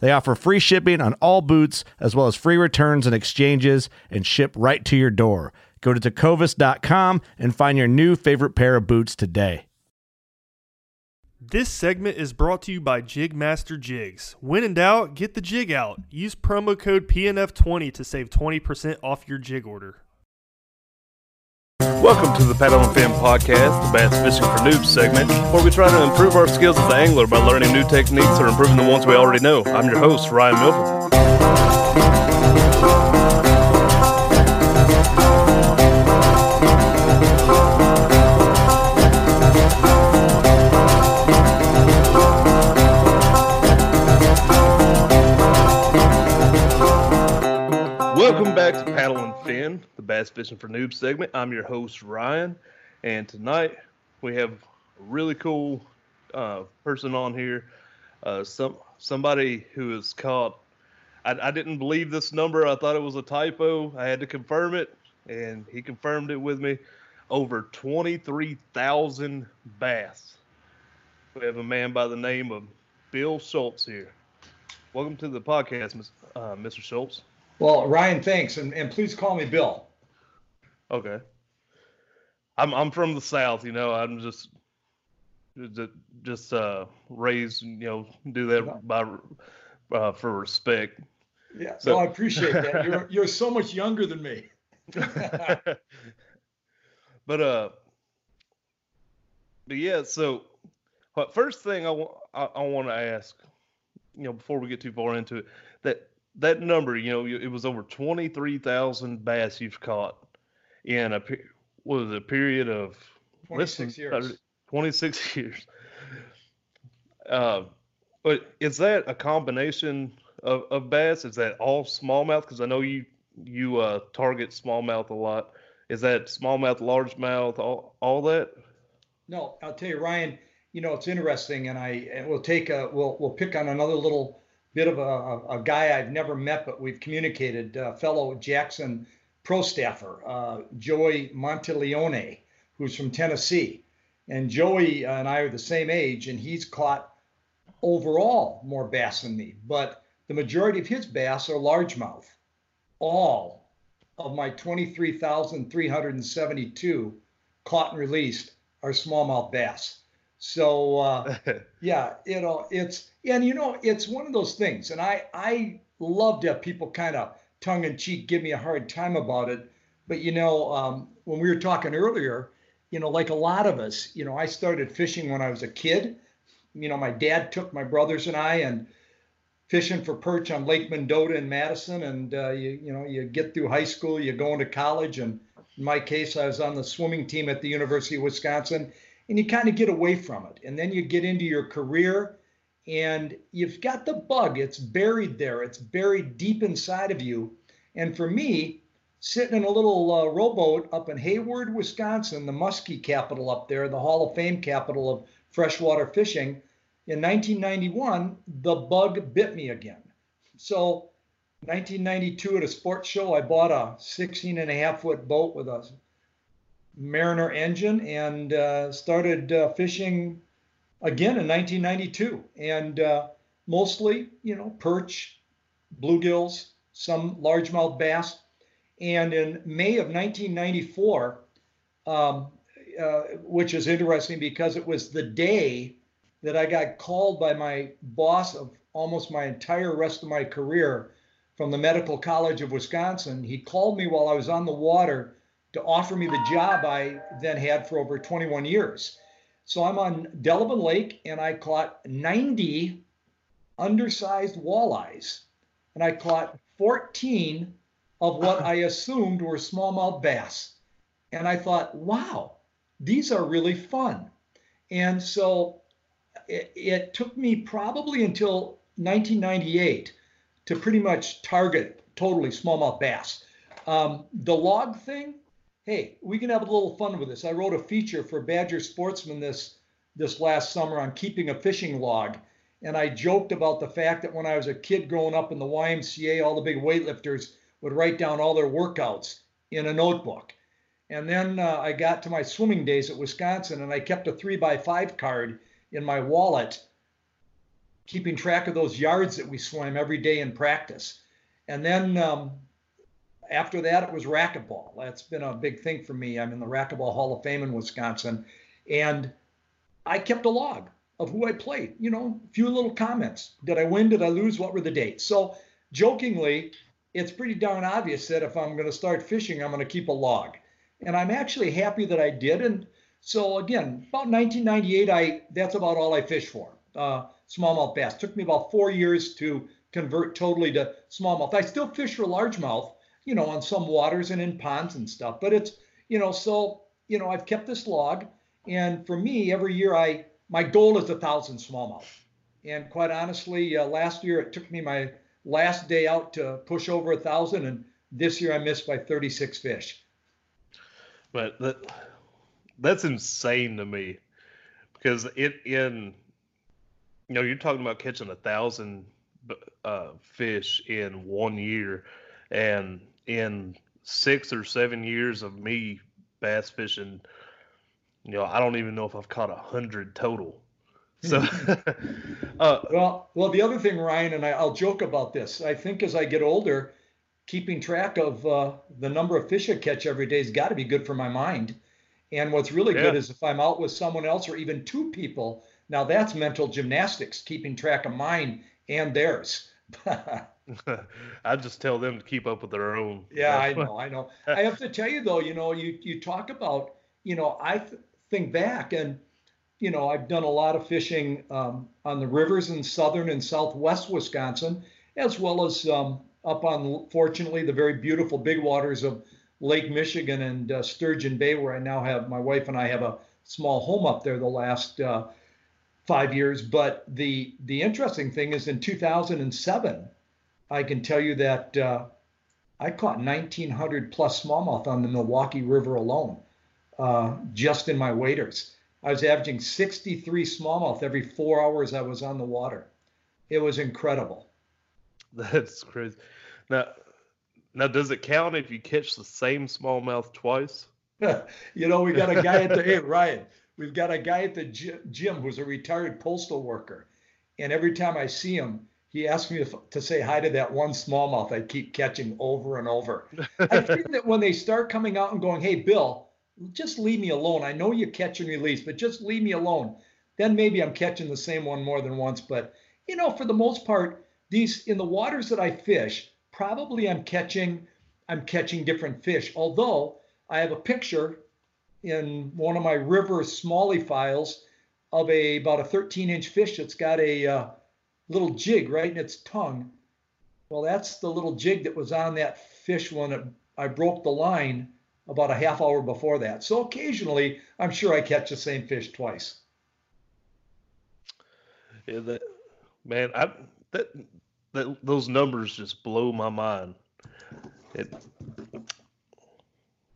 They offer free shipping on all boots, as well as free returns and exchanges, and ship right to your door. Go to tecovas.com and find your new favorite pair of boots today. This segment is brought to you by Jigmaster Jigs. When in doubt, get the jig out. Use promo code PNF20 to save 20% off your jig order. Welcome to the Paddle and Fin podcast, the bass fishing for noobs segment, where we try to improve our skills as an angler by learning new techniques or improving the ones we already know. I'm your host, Ryan Milford. The Bass Fishing for Noobs segment. I'm your host, Ryan, and tonight we have a really cool uh, person on here. Uh, some somebody who has caught. I, I didn't believe this number. I thought it was a typo. I had to confirm it, and he confirmed it with me. Over twenty-three thousand bass. We have a man by the name of Bill Schultz here. Welcome to the podcast, uh, Mr. Schultz. Well, Ryan, thanks, and, and please call me Bill. Okay. I'm I'm from the south, you know. I'm just just, just uh raised, you know, do that by uh, for respect. Yeah, So- no, I appreciate that. You're you're so much younger than me. but uh but yeah, so but first thing I want I, I want to ask, you know, before we get too far into it, that number, you know, it was over 23,000 bass you've caught in a what was it, a period of 26 years. 26 years. Uh, but is that a combination of, of bass? Is that all smallmouth? Because I know you you uh, target smallmouth a lot. Is that smallmouth, largemouth, all all that? No, I'll tell you, Ryan. You know, it's interesting, and I and we'll take a we'll we'll pick on another little bit of a, a, guy I've never met, but we've communicated. Uh, fellow Jackson pro staffer, uh, Joey Monteleone, who's from Tennessee, and Joey and I are the same age, and he's caught overall more bass than me, but the majority of his bass are largemouth. All of my 23,372 caught and released are smallmouth bass. So uh, yeah, you know, it's and you know, it's one of those things, and I I love to have people kind of tongue in cheek give me a hard time about it, but you know, um, when we were talking earlier, you know, like a lot of us, you know, I started fishing when I was a kid. You know, my dad took my brothers and I and fishing for perch on Lake Mendota in Madison, and uh, you you know, you get through high school, you go into college, and in my case, I was on the swimming team at the University of Wisconsin and you kind of get away from it. And then you get into your career and you've got the bug. It's buried there, it's buried deep inside of you. And for me, sitting in a little uh, rowboat up in Hayward, Wisconsin, the muskie capital up there, the Hall of Fame capital of freshwater fishing, in 1991, the bug bit me again. So 1992 at a sports show, I bought a 16 and a half foot boat with a Mariner engine and uh, started uh, fishing again in 1992. And uh, mostly, you know, perch, bluegills, some largemouth bass. And in May of 1994, um, uh, which is interesting because it was the day that I got called by my boss of almost my entire rest of my career from the Medical College of Wisconsin. He called me while I was on the water to offer me the job I then had for over 21 years. So I'm on Delavan Lake and I caught 90 undersized walleyes and I caught 14 of what I assumed were smallmouth bass. And I thought, wow, these are really fun. And so it, it took me probably until 1998 to pretty much target totally smallmouth bass. Um, the log thing, hey, we can have a little fun with this. I wrote a feature for Badger Sportsman this this last summer on keeping a fishing log, and I joked about the fact that when I was a kid growing up in the YMCA, all the big weightlifters would write down all their workouts in a notebook. And then uh, I got to my swimming days at Wisconsin, and I kept a three by five card in my wallet, keeping track of those yards that we swam every day in practice. And then um, after that, it was racquetball. That's been a big thing for me. I'm in the Racquetball Hall of Fame in Wisconsin. And I kept a log of who I played, you know, a few little comments. Did I win? Did I lose? What were the dates? So, jokingly, it's pretty darn obvious that if I'm going to start fishing, I'm going to keep a log. And I'm actually happy that I did. And so, again, about 1998, I that's about all I fished for. Uh, smallmouth bass. Took me about four years to convert totally to smallmouth. I still fish for largemouth, you know, on some waters and in ponds and stuff. But it's, you know, so, you know, I've kept this log. And for me, every year I, my goal is a thousand smallmouth. And quite honestly, uh, last year it took me my last day out to push over a thousand. And this year I missed by 36 fish. But that, that's insane to me because it in, you know, you're talking about catching a thousand uh, fish in one year and in six or seven years of me bass fishing, you know, I don't even know if I've caught a hundred total. So, uh, well, well, the other thing, Ryan, and I, will joke about this. I think as I get older, keeping track of uh, the number of fish I catch every day has got to be good for my mind. And what's really yeah. good is if I'm out with someone else or even two people. Now that's mental gymnastics, keeping track of mine and theirs. I just tell them to keep up with their own. Yeah, I know, I know. I have to tell you though, you know, you you talk about, you know, I th- think back and, you know, I've done a lot of fishing um, on the rivers in southern and southwest Wisconsin, as well as um, up on, fortunately, the very beautiful big waters of Lake Michigan and uh, Sturgeon Bay, where I now have my wife and I have a small home up there the last uh, five years. But the the interesting thing is in 2007, I can tell you that uh, I caught 1,900 plus smallmouth on the Milwaukee River alone, uh, just in my waders. I was averaging 63 smallmouth every four hours I was on the water. It was incredible. That's crazy. Now, now does it count if you catch the same smallmouth twice? you know, we got a guy at the hey Ryan, we've got a guy at the gym who's a retired postal worker, and every time I see him, he asked me to, to say hi to that one smallmouth I keep catching over and over. I think that when they start coming out and going, "Hey, Bill, just leave me alone. I know you catch and release, but just leave me alone," then maybe I'm catching the same one more than once. But you know, for the most part, these in the waters that I fish, probably I'm catching I'm catching different fish. Although I have a picture in one of my river smallie files of a about a 13 inch fish that's got a uh, little jig right in its tongue. Well, that's the little jig that was on that fish when it, I broke the line about a half hour before that. So occasionally, I'm sure I catch the same fish twice. Yeah, that man, I that that those numbers just blow my mind. It,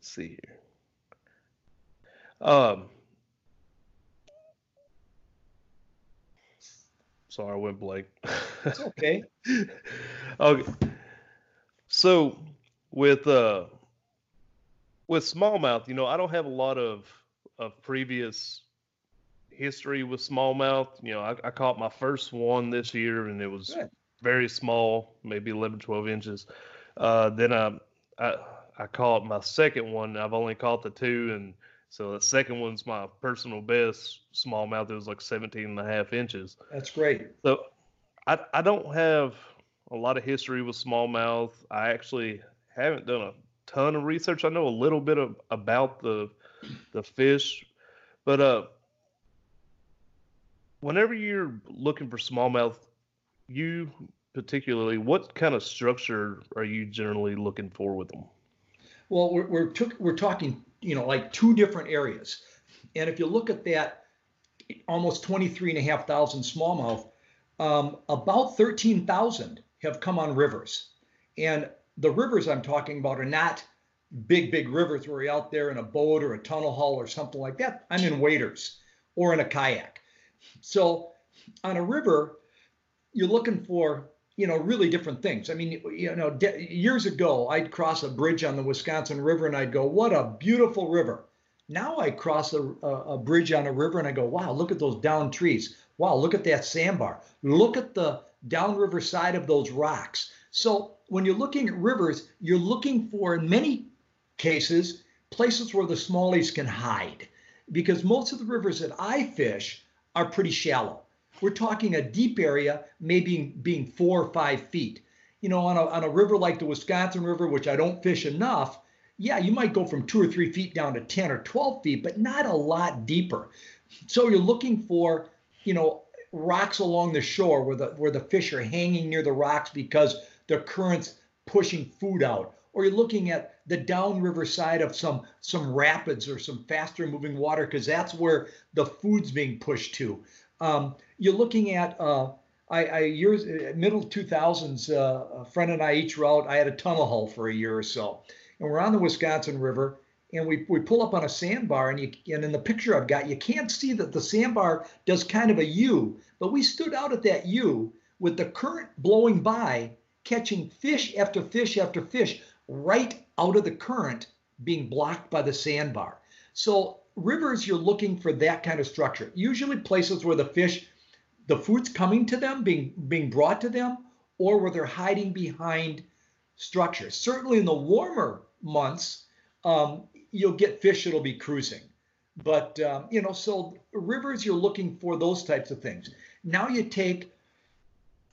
see here. Um, sorry, I went blank. It's okay. okay. So with uh with smallmouth, you know, I don't have a lot of of previous history with smallmouth. You know, I, I caught my first one this year, and it was Good. very small, maybe 11, 12 inches. Uh, then I, I I caught my second one. I've only caught the two, and so the second one's my personal best smallmouth. It was like 17 and a half inches. That's great. So I I don't have a lot of history with smallmouth. I actually haven't done a ton of research. I know a little bit of, about the the fish, but uh, whenever you're looking for smallmouth, you particularly, what kind of structure are you generally looking for with them? Well, we're we're, took, we're talking, you know, like two different areas, and if you look at that, almost 23 and a half thousand smallmouth, um, about 13,000 have come on rivers, and the rivers I'm talking about are not big, big rivers where you're out there in a boat or a tunnel hull or something like that. I'm in waders or in a kayak. So on a river, you're looking for you know really different things. I mean, you know, de- years ago I'd cross a bridge on the Wisconsin River and I'd go, "What a beautiful river." Now I cross a, a, a bridge on a river and I go, "Wow, look at those down trees. Wow, look at that sandbar. Look at the downriver side of those rocks." So when you're looking at rivers, you're looking for, in many cases, places where the smallies can hide. Because most of the rivers that I fish are pretty shallow. We're talking a deep area, maybe being four or five feet. You know, on a, on a river like the Wisconsin River, which I don't fish enough, yeah, you might go from two or three feet down to 10 or 12 feet, but not a lot deeper. So you're looking for, you know, rocks along the shore where the where the fish are hanging near the rocks because the current's pushing food out or you're looking at the downriver side of some some rapids or some faster moving water because that's where the food's being pushed to um, you're looking at uh, I, I years middle 2000s uh, a friend and i each route i had a tunnel hull for a year or so and we're on the wisconsin river and we, we pull up on a sandbar and you and in the picture i've got you can't see that the sandbar does kind of a u but we stood out at that u with the current blowing by catching fish after fish after fish right out of the current being blocked by the sandbar. So rivers, you're looking for that kind of structure. Usually places where the fish, the food's coming to them, being being brought to them, or where they're hiding behind structures. Certainly in the warmer months, um, you'll get fish that'll be cruising. But um, you know, so rivers, you're looking for those types of things. Now you take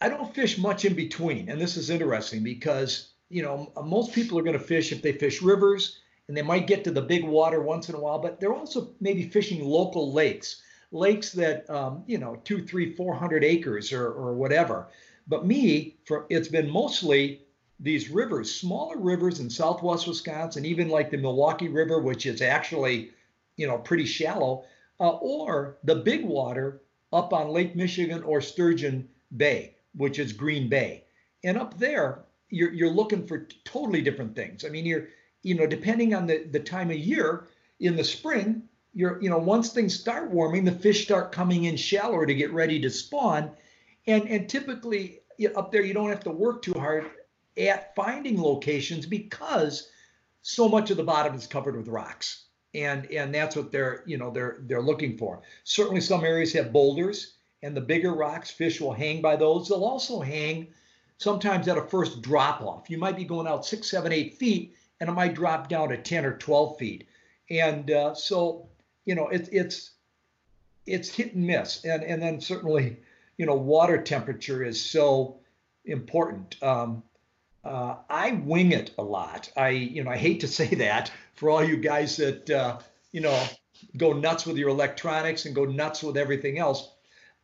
I don't fish much in between. And this is interesting because, you know, most people are going to fish if they fish rivers and they might get to the big water once in a while, but they're also maybe fishing local lakes, lakes that, um, you know, two, three, four hundred acres or, or whatever. But me, for it's been mostly these rivers, smaller rivers in southwest Wisconsin, even like the Milwaukee River, which is actually, you know, pretty shallow, uh, or the big water up on Lake Michigan or Sturgeon Bay which is Green Bay. And up there, you're, you're looking for totally different things. I mean, you're, you know, depending on the, the time of year, in the spring, you're, you know, once things start warming, the fish start coming in shallower to get ready to spawn. And, and typically up there, you don't have to work too hard at finding locations because so much of the bottom is covered with rocks. And, and that's what they're, you know, they're, they're looking for. Certainly some areas have boulders and the bigger rocks, fish will hang by those. They'll also hang sometimes at a first drop off. You might be going out six, seven, eight feet, and it might drop down to 10 or 12 feet. And uh, so, you know, it's it's it's hit and miss. And and then certainly, you know, water temperature is so important. Um, uh, I wing it a lot. I, you know, I hate to say that for all you guys that, uh, you know, go nuts with your electronics and go nuts with everything else.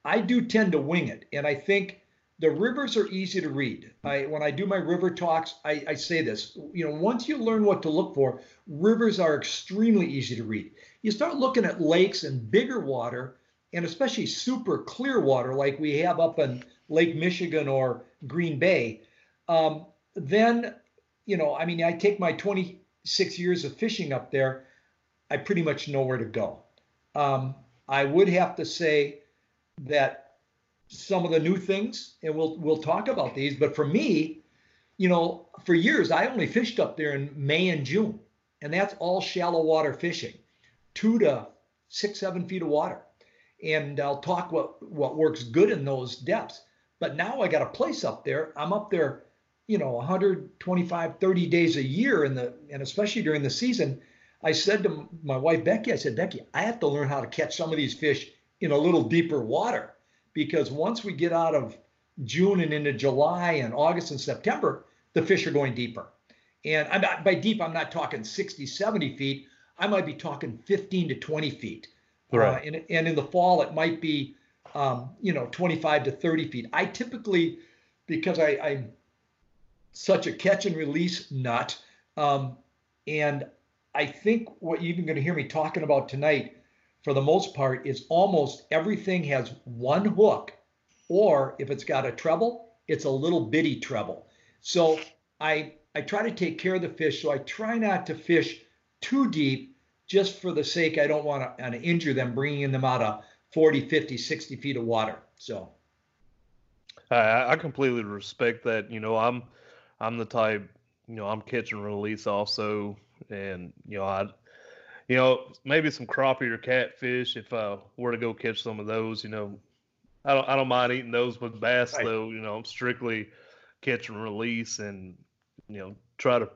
I do tend to wing it, and I think the rivers are easy to read. I when I do my river talks, I, I say this. You know, once you learn what to look for, rivers are extremely easy to read. You start looking at lakes and bigger water, and especially super clear water like we have up in Lake Michigan or Green Bay. Um, then, you know, I mean, I take my 26 years of fishing up there. I pretty much know where to go. Um, I would have to say that some of the new things, and we'll we'll talk about these, but for me, you know, for years I only fished up there in May and June, and that's all shallow water fishing, two to six, seven feet of water. And I'll talk what what works good in those depths. But now I got a place up there. I'm up there, you know, 125, 30 days a year in the and especially during the season. I said to my wife Becky, I said, Becky, I have to learn how to catch some of these fish in a little deeper water because once we get out of June and into July and August and September, the fish are going deeper. And I'm not, by deep, I'm not talking 60, 70 feet. I might be talking 15 to 20 feet. Right. Uh, and, and in the fall, it might be, um, you know, 25 to 30 feet. I typically, because I, I'm such a catch and release nut, um, and I think what you're even going to hear me talking about tonight, for the most part, is almost everything has one hook, or if it's got a treble, it's a little bitty treble. So I I try to take care of the fish. So I try not to fish too deep just for the sake I don't want to injure them bringing them out of 40, 50, 60 feet of water. So I, I completely respect that. You know, I'm I'm the type, you know, I'm catch and release also and you know, I you know, maybe some crappie or catfish if I were to go catch some of those, you know. I don't I don't mind eating those with bass right. though, you know, I'm strictly catch and release and you know try to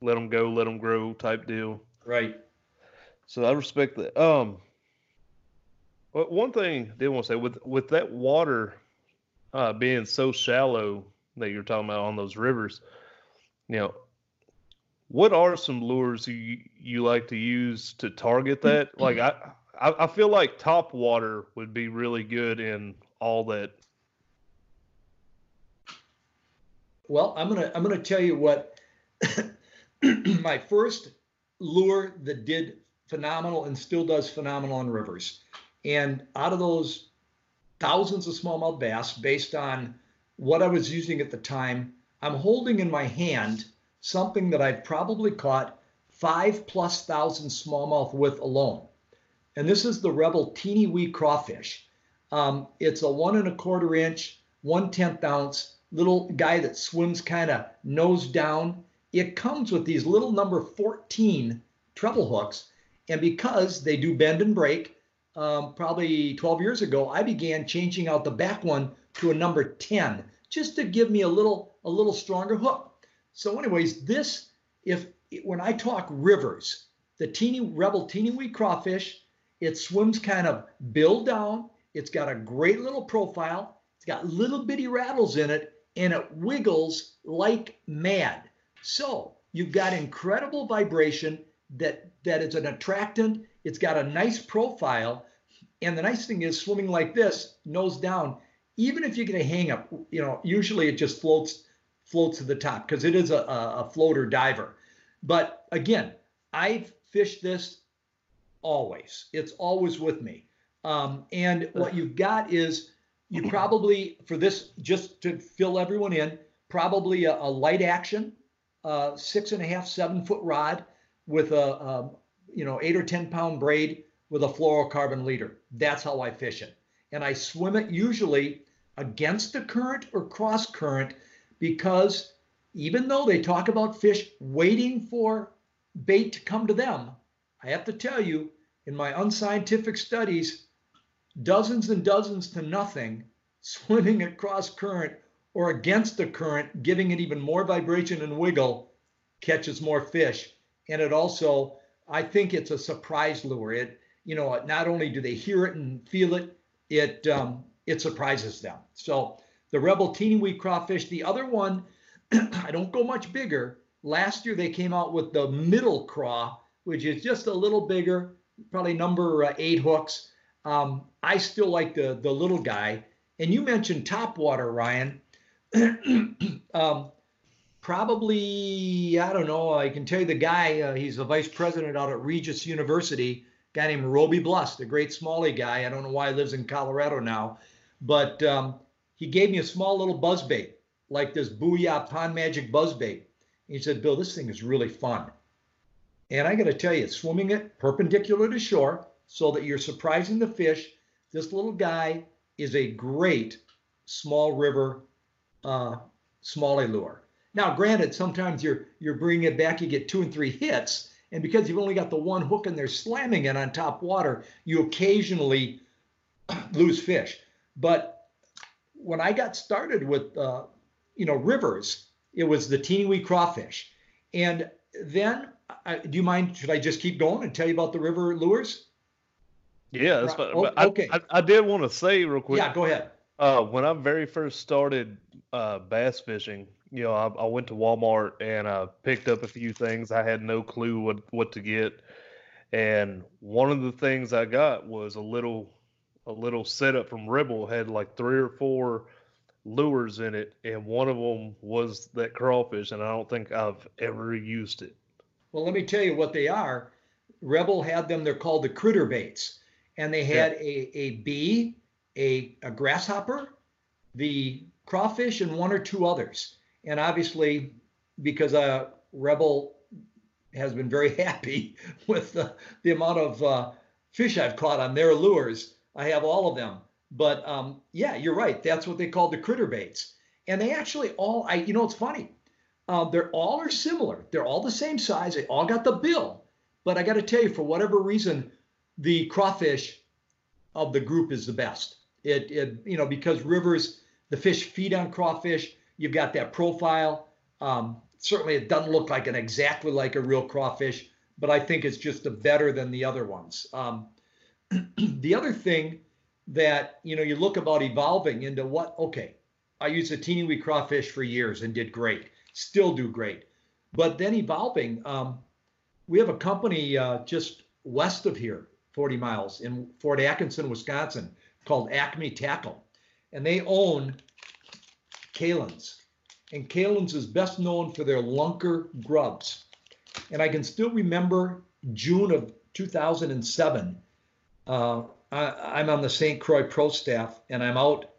let them go, let them grow type deal. Right. So I respect that. Um, but one thing I did want to say with with that water uh, being so shallow that you're talking about on those rivers, you know, what are some lures you you like to use to target that? like I I feel like top water would be really good in all that Well, I'm gonna I'm gonna tell you what my first lure that did phenomenal and still does phenomenal on rivers. And out of those thousands of smallmouth bass, based on what I was using at the time, I'm holding in my hand something that I've probably caught five plus thousand smallmouth with alone. And this is the Rebel teeny wee crawfish. Um, it's a one and a quarter inch, one tenth ounce little guy that swims kind of nose down. It comes with these little number 14 treble hooks. And because they do bend and break, um, probably 12 years ago, I began changing out the back one to a number 10 just to give me a little a little stronger hook. So, anyways, this if when I talk rivers, the teeny rebel teeny crawfish, it swims kind of bill down. It's got a great little profile. It's got little bitty rattles in it, and it wiggles like mad. So you've got incredible vibration that that is an attractant. It's got a nice profile. And the nice thing is swimming like this, nose down, even if you get a hang up, you know, usually it just floats floats to the top because it is a, a floater diver. But again, I've fished this always. It's always with me. Um, and what you've got is you probably for this just to fill everyone in probably a, a light action uh, six and a half seven foot rod with a, a, you know eight or ten pound braid with a fluorocarbon leader. That's how i fish it. And i swim it usually against the current or cross current because even though they talk about fish waiting for bait to come to them i have to tell you in my unscientific studies dozens and dozens to nothing, swimming across current or against the current, giving it even more vibration and wiggle, catches more fish. And it also, I think it's a surprise lure. It, you know, not only do they hear it and feel it, it um, it surprises them. So the Rebel Teeny Wee Crawfish, the other one, I don't go much bigger. Last year they came out with the middle craw, which is just a little bigger, probably number uh, eight hooks. Um, I still like the the little guy. And you mentioned top water, Ryan. um, probably I don't know. I can tell you the guy. Uh, he's the vice president out at Regis University. Guy named Roby Blust, a great Smallie guy. I don't know why he lives in Colorado now, but um, he gave me a small little buzz bait, like this Booyah Pond Magic buzz bait. He said, "Bill, this thing is really fun." And I got to tell you, swimming it perpendicular to shore, so that you're surprising the fish. This little guy is a great small river uh, smallie lure. Now, granted, sometimes you're you're bringing it back, you get two and three hits, and because you've only got the one hook and they're slamming it on top water, you occasionally lose fish. But when I got started with, uh, you know, rivers, it was the teeny wee crawfish, and then I, do you mind? Should I just keep going and tell you about the river lures? Yeah, that's fine. Oh, okay. I, I, did want to say real quick. Yeah, go ahead. Uh, when I very first started uh, bass fishing, you know, I, I, went to Walmart and I picked up a few things. I had no clue what what to get, and one of the things I got was a little a little setup from Rebel had like three or four lures in it, and one of them was that crawfish, and I don't think I've ever used it. Well, let me tell you what they are. Rebel had them. They're called the critter baits, and they had yeah. a a bee, a a grasshopper, the crawfish, and one or two others. And obviously, because uh, Rebel has been very happy with the, the amount of uh, fish I've caught on their lures, I have all of them. But um, yeah, you're right. That's what they call the critter baits. And they actually all, I, you know, it's funny. Uh, they're all are similar. They're all the same size. They all got the bill. But I got to tell you, for whatever reason, the crawfish of the group is the best. It, it, you know, because rivers, the fish feed on crawfish. You've got that profile. Um, certainly, it doesn't look like an exactly like a real crawfish, but I think it's just a better than the other ones. Um, the other thing that you know you look about evolving into what okay i used a teeny wee crawfish for years and did great still do great but then evolving um, we have a company uh, just west of here 40 miles in fort atkinson wisconsin called acme tackle and they own Kalins. And Kalins is best known for their lunker grubs. And I can still remember June of 2007 uh, I, am on the St. Croix pro staff and I'm out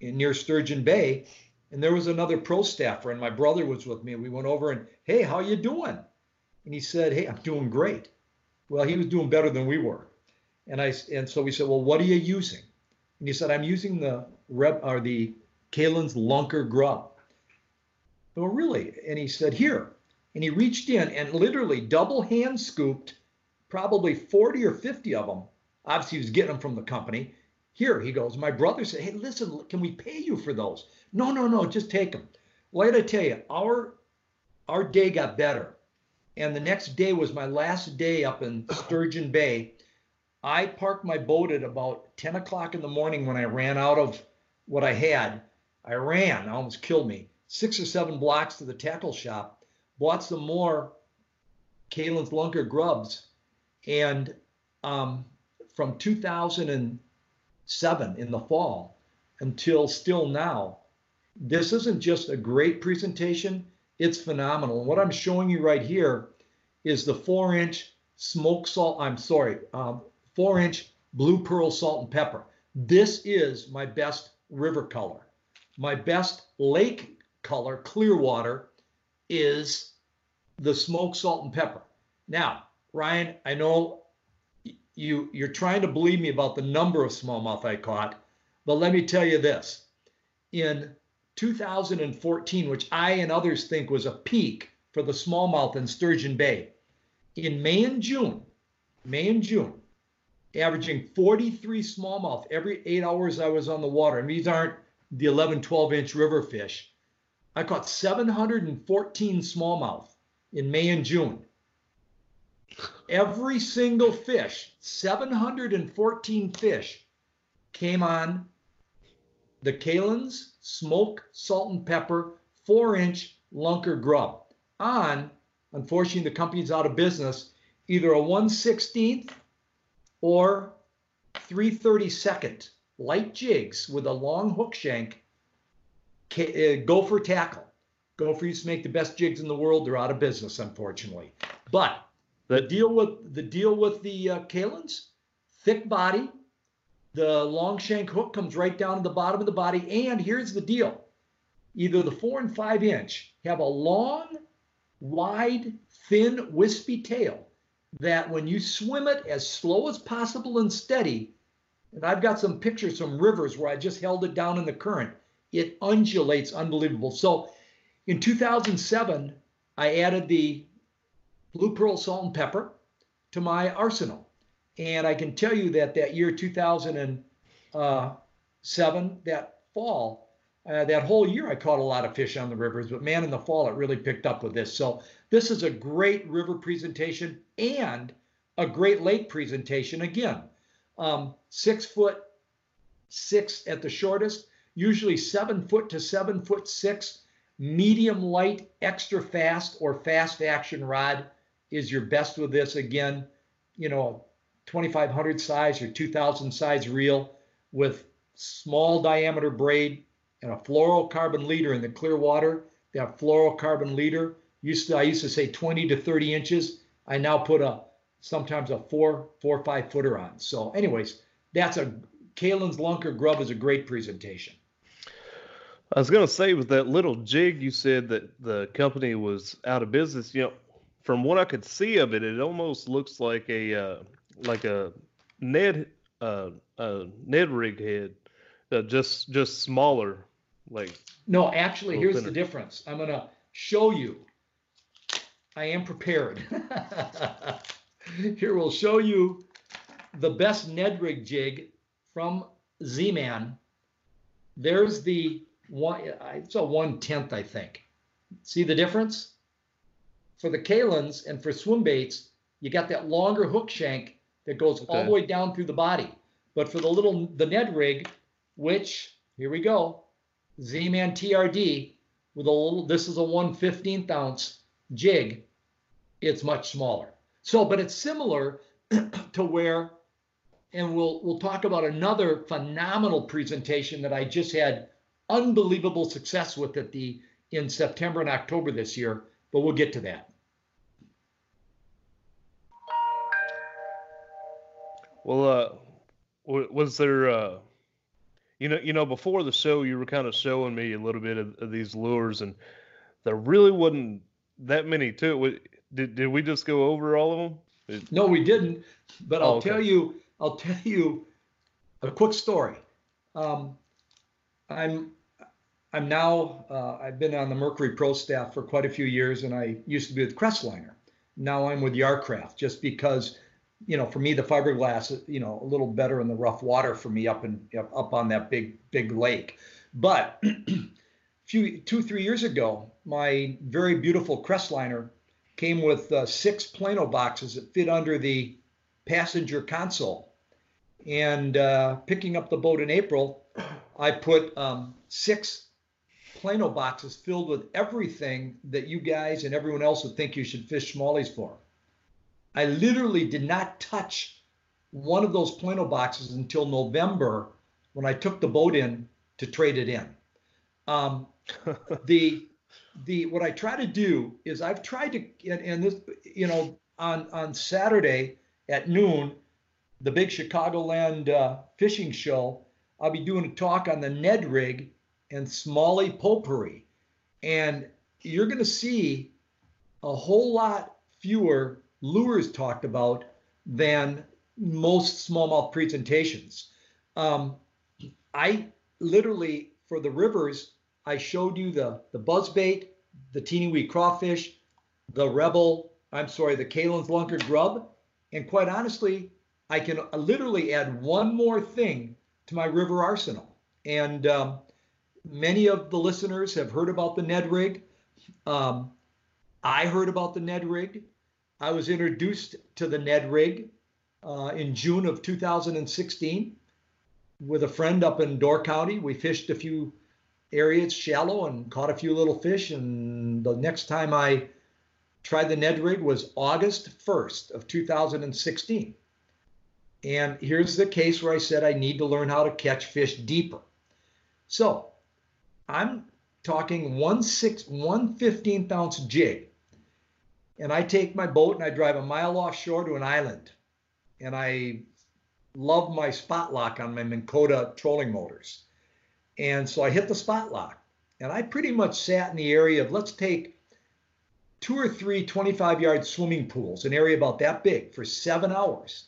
in, near Sturgeon Bay and there was another pro staffer and my brother was with me. We went over and, hey, how you doing? And he said, hey, I'm doing great. Well, he was doing better than we were. And I and so we said, well, what are you using? And he said, I'm using the rep or the Kalins Lunker grub. Well, really? And he said, here. And he reached in and literally double hand scooped probably 40 or 50 of them Obviously, he was getting them from the company. Here, he goes, my brother said, hey, listen, can we pay you for those? No, no, no, just take them. Well, I tell you, our our day got better. And the next day was my last day up in Sturgeon Bay. I parked my boat at about 10 o'clock in the morning when I ran out of what I had. I ran, almost killed me. Six or seven blocks to the tackle shop, bought some more Kalin's Lunker grubs, and um, from 2007 in the fall until still now. This isn't just a great presentation, it's phenomenal. And what I'm showing you right here is the four inch smoke salt, I'm sorry, um, four inch blue pearl salt and pepper. This is my best river color. My best lake color, clear water, is the smoke salt and pepper. Now, Ryan, I know you you're trying to believe me about the number of smallmouth I caught, but let me tell you this. In 2014, which I and others think was a peak for the smallmouth in Sturgeon Bay, in May and June, May and June, averaging 43 smallmouth every eight hours I was on the water. And these aren't the 11, 12 inch river fish. I caught 714 smallmouth in May and June. Every single fish, 714 fish, came on the Kalins smoke, salt, and pepper four inch lunker grub on, unfortunately, the company's out of business, either a 116th or 332nd light jigs with a long hook shank. Uh, Gopher tackle. Gopher used to make the best jigs in the world. They're out of business, unfortunately. But the deal with the deal with the uh, Kalins, thick body, the long shank hook comes right down to the bottom of the body, and here's the deal: either the four and five inch have a long, wide, thin, wispy tail that when you swim it as slow as possible and steady, and I've got some pictures from rivers where I just held it down in the current, it undulates unbelievable. So in 2007, I added the blue pearl salt and pepper to my arsenal. And I can tell you that that year 2007, that fall, uh, that whole year I caught a lot of fish on the rivers, but man, in the fall it really picked up with this. So this is a great river presentation and a great lake presentation. Again, um, six foot six at the shortest, usually seven foot to seven foot six. Medium light, extra fast, or fast action rod is your best with this. Again, you know, 2500 size or 2000 size reel with small diameter braid and a fluorocarbon leader in the clear water. That fluorocarbon leader used to I used to say 20 to 30 inches. I now put a sometimes a four, four, five footer on. So, anyways, that's a Kalin's Lunker Grub is a great presentation. I was gonna say with that little jig you said that the company was out of business. You know, from what I could see of it, it almost looks like a uh, like a Ned uh, uh, Ned rig head, uh, just just smaller. Like no, actually, here's thinner. the difference. I'm gonna show you. I am prepared. Here we'll show you the best Ned rig jig from Z-Man. There's the one, it's a one tenth, I think. See the difference? For the Kalins and for swim baits, you got that longer hook shank that goes okay. all the way down through the body. But for the little the Ned rig, which here we go, Z-Man TRD with a little. This is a 1/15th ounce jig. It's much smaller. So, but it's similar to where, and we'll we'll talk about another phenomenal presentation that I just had unbelievable success with at the in September and October this year, but we'll get to that. Well, uh, was there, uh, you know, you know, before the show, you were kind of showing me a little bit of, of these lures, and there really wasn't that many too. Did did we just go over all of them? It, no, we didn't. But I'll oh, okay. tell you, I'll tell you a quick story. Um, I'm I'm now, uh, I've been on the Mercury Pro staff for quite a few years, and I used to be with Crestliner. Now I'm with Yarcraft, just because, you know, for me the fiberglass, you know, a little better in the rough water for me up in up on that big big lake. But few two three years ago, my very beautiful Crestliner came with uh, six Plano boxes that fit under the passenger console. And uh, picking up the boat in April, I put um, six Plano boxes filled with everything that you guys and everyone else would think you should fish smallies for. I literally did not touch one of those Plano boxes until November when I took the boat in to trade it in. Um, the the what I try to do is I've tried to and, and this you know on on Saturday at noon, the big Chicagoland uh, fishing show, I'll be doing a talk on the Ned rig and Smallie Potpourri. And you're going to see a whole lot fewer lures talked about than most smallmouth presentations. Um, I literally, for the rivers, I showed you the, the buzzbait, the teeny wee crawfish, the rebel, I'm sorry, the Kalin's lunker grub. And quite honestly, I can literally add one more thing to my river arsenal. And um, many of the listeners have heard about the Ned rig. Um, I heard about the Ned rig. I was introduced to the Ned rig uh, in June of 2016 with a friend up in Door County. We fished a few areas shallow and caught a few little fish. And the next time I tried the Ned rig was August 1st of 2016. And here's the case where I said I need to learn how to catch fish deeper. So I'm talking one six one fifteenth ounce jig. And I take my boat and I drive a mile offshore to an island. And I love my spot lock on my Minn Kota trolling motors. And so I hit the spot lock. And I pretty much sat in the area of let's take two or three 25 yard swimming pools, an area about that big, for seven hours.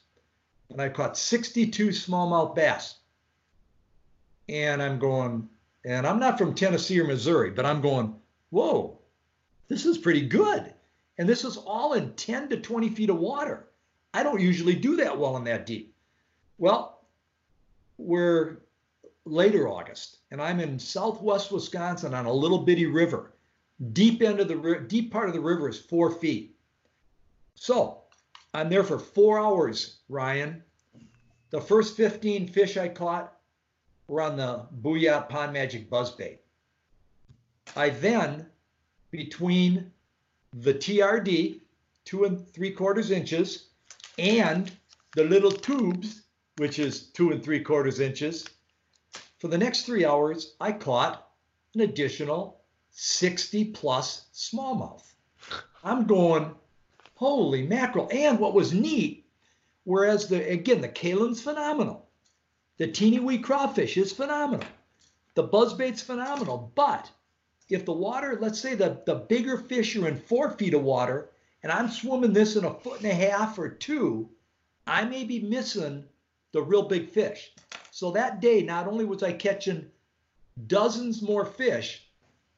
And I caught 62 smallmouth bass. And I'm going, and I'm not from Tennessee or Missouri, but I'm going, whoa, this is pretty good. And this is all in 10 to 20 feet of water. I don't usually do that well in that deep. Well, we're later August, and I'm in southwest Wisconsin on a little bitty river. Deep end of the deep part of the river is four feet. So I'm there for four hours, Ryan. The first 15 fish I caught were on the Booyah Pond Magic buzzbait. I then, between the TRD, two and three quarters inches, and the little tubes, which is two and three quarters inches, for the next three hours, I caught an additional 60 plus smallmouth. I'm going, holy mackerel. And what was neat, whereas the again, the Kalin's phenomenal. The teeny wee crawfish is phenomenal. The buzzbait's phenomenal. But if the water, let's say the, the bigger fish are in four feet of water, and I'm swimming this in a foot and a half or two, I may be missing the real big fish. So that day, not only was I catching dozens more fish,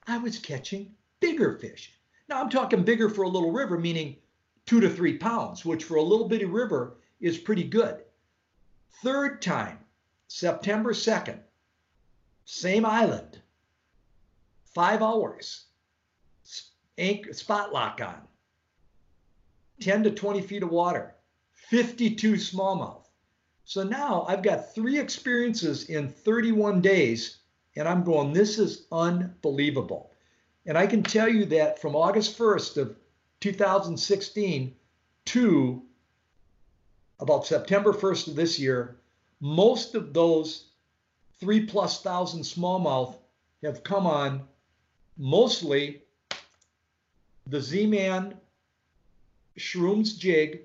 I was catching bigger fish. Now I'm talking bigger for a little river, meaning two to three pounds, which for a little bitty river is pretty good. Third time, September 2nd, same island, five hours, anchor, spot lock on, 10 to 20 feet of water, 52 smallmouth. So now I've got three experiences in 31 days, and I'm going, this is unbelievable. And I can tell you that from August 1st of 2016 to about September 1st of this year, most of those three plus thousand smallmouth have come on mostly the Z-Man Shrooms jig,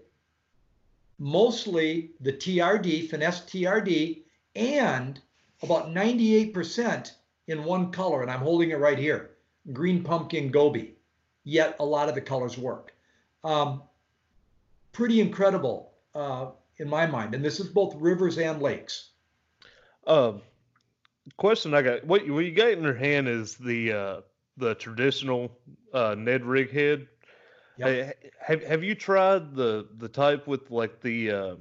mostly the TRD, finesse TRD, and about 98% in one color, and I'm holding it right here, green pumpkin goby. Yet a lot of the colors work. Um, pretty incredible uh, in my mind, and this is both rivers and lakes. Um, question I got: what, what you got in your hand is the uh, the traditional uh, Ned rig head. Yep. have have you tried the the type with like the uh,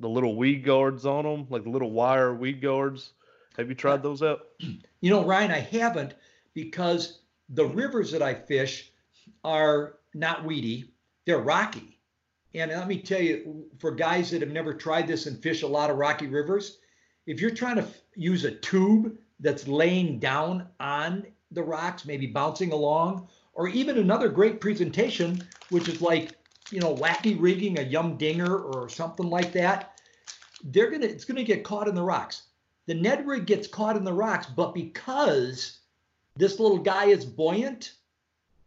the little weed guards on them, like the little wire weed guards? Have you tried those out? You know, Ryan, I haven't because the rivers that I fish are not weedy; they're rocky. And let me tell you, for guys that have never tried this and fish a lot of rocky rivers, if you're trying to f- use a tube that's laying down on the rocks, maybe bouncing along, or even another great presentation, which is like, you know, wacky rigging a yum dinger or something like that. They're gonna, it's gonna get caught in the rocks. The Ned rig gets caught in the rocks, but because this little guy is buoyant,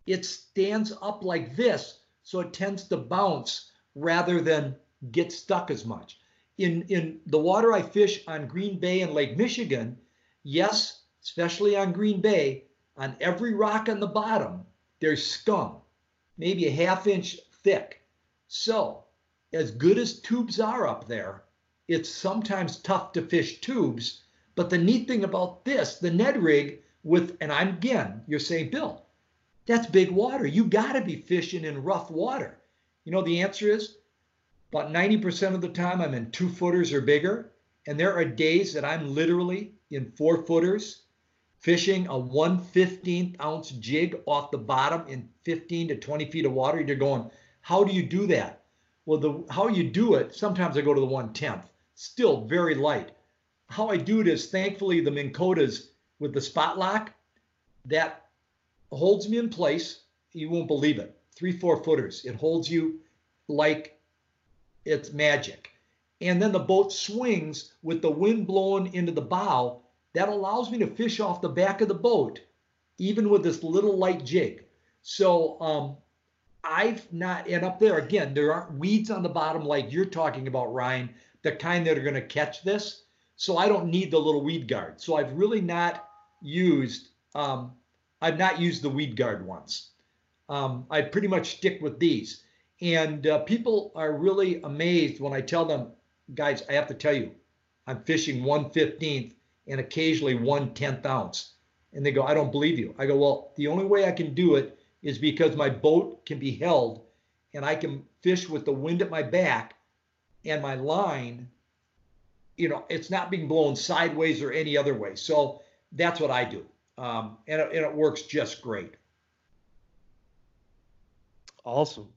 it stands up like this, so it tends to bounce rather than get stuck as much. In in the water I fish on Green Bay and Lake Michigan, yes, especially on Green Bay, on every rock on the bottom, there's scum, maybe a half inch thick. So, as good as tubes are up there, it's sometimes tough to fish tubes. But the neat thing about this, the Ned rig with, and I'm again, you're saying, Bill, that's big water. You got to be fishing in rough water. You know, the answer is about 90% of the time I'm in two footers or bigger. And there are days that I'm literally in four footers fishing a 1 15th ounce jig off the bottom in 15 to 20 feet of water, you're going, how do you do that? Well, the how you do it, sometimes I go to the 1 10th, still very light. How I do it is thankfully the Minn Kotas with the spot lock, that holds me in place. You won't believe it. Three, four footers. It holds you like it's magic. And then the boat swings with the wind blowing into the bow that allows me to fish off the back of the boat, even with this little light jig. So um, I've not, and up there again, there aren't weeds on the bottom like you're talking about, Ryan, the kind that are going to catch this. So I don't need the little weed guard. So I've really not used, um, I've not used the weed guard once. Um, I pretty much stick with these. And uh, people are really amazed when I tell them, guys, I have to tell you, I'm fishing 115th and occasionally one tenth ounce. And they go, I don't believe you. I go, well, the only way I can do it is because my boat can be held and I can fish with the wind at my back and my line, you know, it's not being blown sideways or any other way. So that's what I do. Um, and, it, and it works just great. Awesome.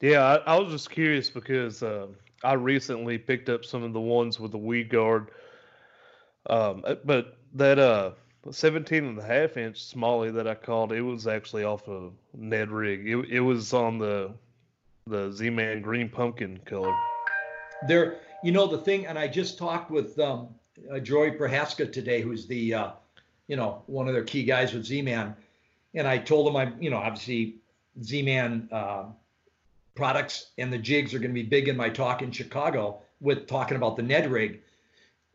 Yeah, I, I was just curious because uh, I recently picked up some of the ones with the weed guard. Um, uh, but that uh 17 and a half inch smallie that I called, it was actually off a Ned rig. It, it was on the the Z-Man green pumpkin color. There, you know the thing, and I just talked with um, uh, Joey Prohaska today, who's the uh, you know one of their key guys with Z-Man, and I told him I'm, you know, obviously Z-Man uh, products and the jigs are going to be big in my talk in Chicago with talking about the Ned rig,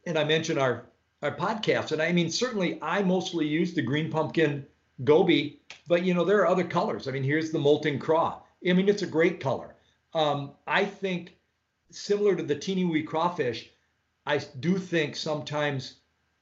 and I mentioned our our podcast, and I mean certainly I mostly use the green pumpkin goby, but you know there are other colors. I mean here's the molten craw. I mean it's a great color. Um, I think similar to the teeny wee crawfish, I do think sometimes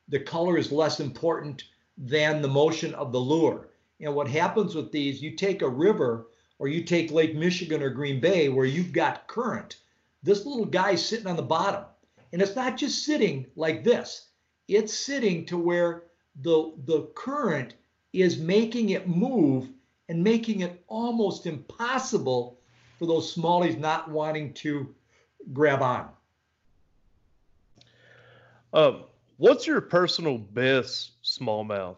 the color is less important than the motion of the lure. And what happens with these, you take a river or you take Lake Michigan or Green Bay where you've got current. This little guy's sitting on the bottom. And it's not just sitting like this. It's sitting to where the the current is making it move and making it almost impossible for those smallies not wanting to grab on. Um, what's your personal best smallmouth?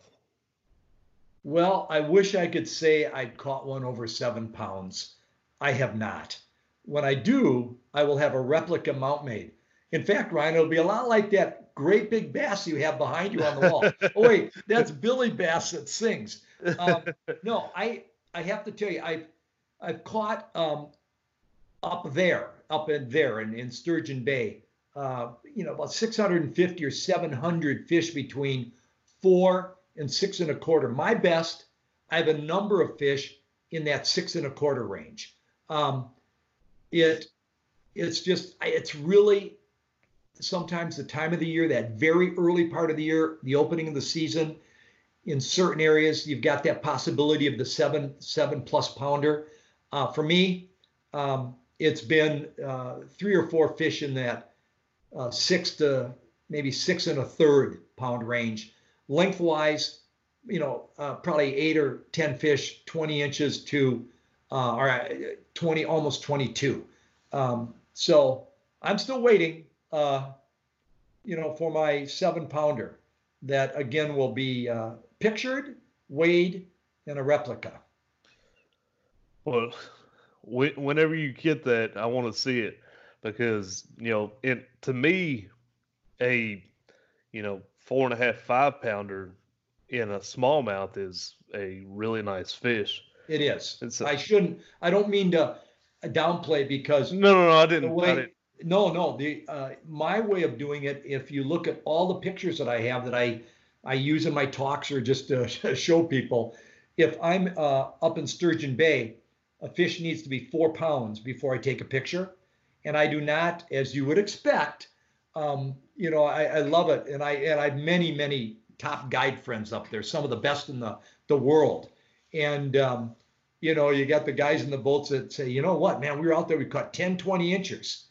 Well, I wish I could say I'd caught one over seven pounds. I have not. When I do, I will have a replica mount made. In fact, Ryan, it'll be a lot like that great big bass you have behind you on the wall. oh, wait, that's Billy Bass that sings. Um, no, I I have to tell you, I've I've caught um, up there, up in there in, in Sturgeon Bay, uh, you know, about 650 or 700 fish between four and six and a quarter. My best, I have a number of fish in that six and a quarter range. Um, it it's just it's really sometimes the time of the year, that very early part of the year, the opening of the season. In certain areas, you've got that possibility of the seven seven plus pounder. Uh, for me, um, it's been uh, three or four fish in that uh, six to maybe six and a third pound range. Lengthwise, you know, uh, probably eight or 10 fish, 20 inches to, uh, or uh, 20, almost 22. Um, so I'm still waiting, uh, you know, for my seven pounder that again will be uh, pictured, weighed, and a replica. Well, whenever you get that, I want to see it because you know, it to me, a you know four and a half five pounder in a smallmouth is a really nice fish. It is. It's a, I shouldn't. I don't mean to downplay because no, no, no. I didn't. Way, I didn't. No, no. The uh, my way of doing it. If you look at all the pictures that I have that I I use in my talks or just to show people, if I'm uh, up in Sturgeon Bay, a fish needs to be four pounds before I take a picture. And I do not, as you would expect, um, you know, I, I, love it. And I and I have many, many top guide friends up there, some of the best in the, the world. And um, you know, you got the guys in the boats that say, you know what, man, we were out there, we caught 10, 20 inches.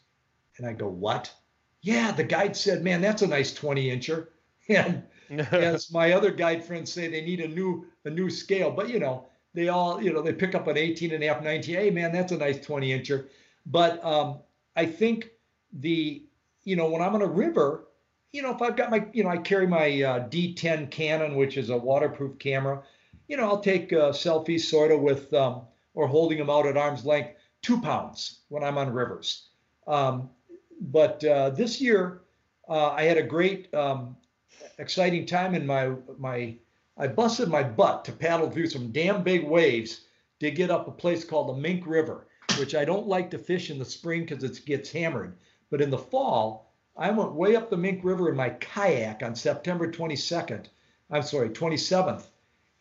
And I go, what? Yeah, the guide said, man, that's a nice 20 incher. And as my other guide friends say, they need a new a new scale. But you know, they all, you know, they pick up an 18 and a half, 19. Hey, man, that's a nice 20 incher. But um, I think the, you know, when I'm on a river, you know, if I've got my, you know, I carry my uh, D10 Canon, which is a waterproof camera, you know, I'll take uh, selfies sort of with, um, or holding them out at arm's length, two pounds when I'm on rivers. Um, but uh, this year, uh, I had a great, um, exciting time in my my I busted my butt to paddle through some damn big waves to get up a place called the Mink River, which I don't like to fish in the spring because it gets hammered. But in the fall, I went way up the Mink River in my kayak on September 22nd. I'm sorry, 27th.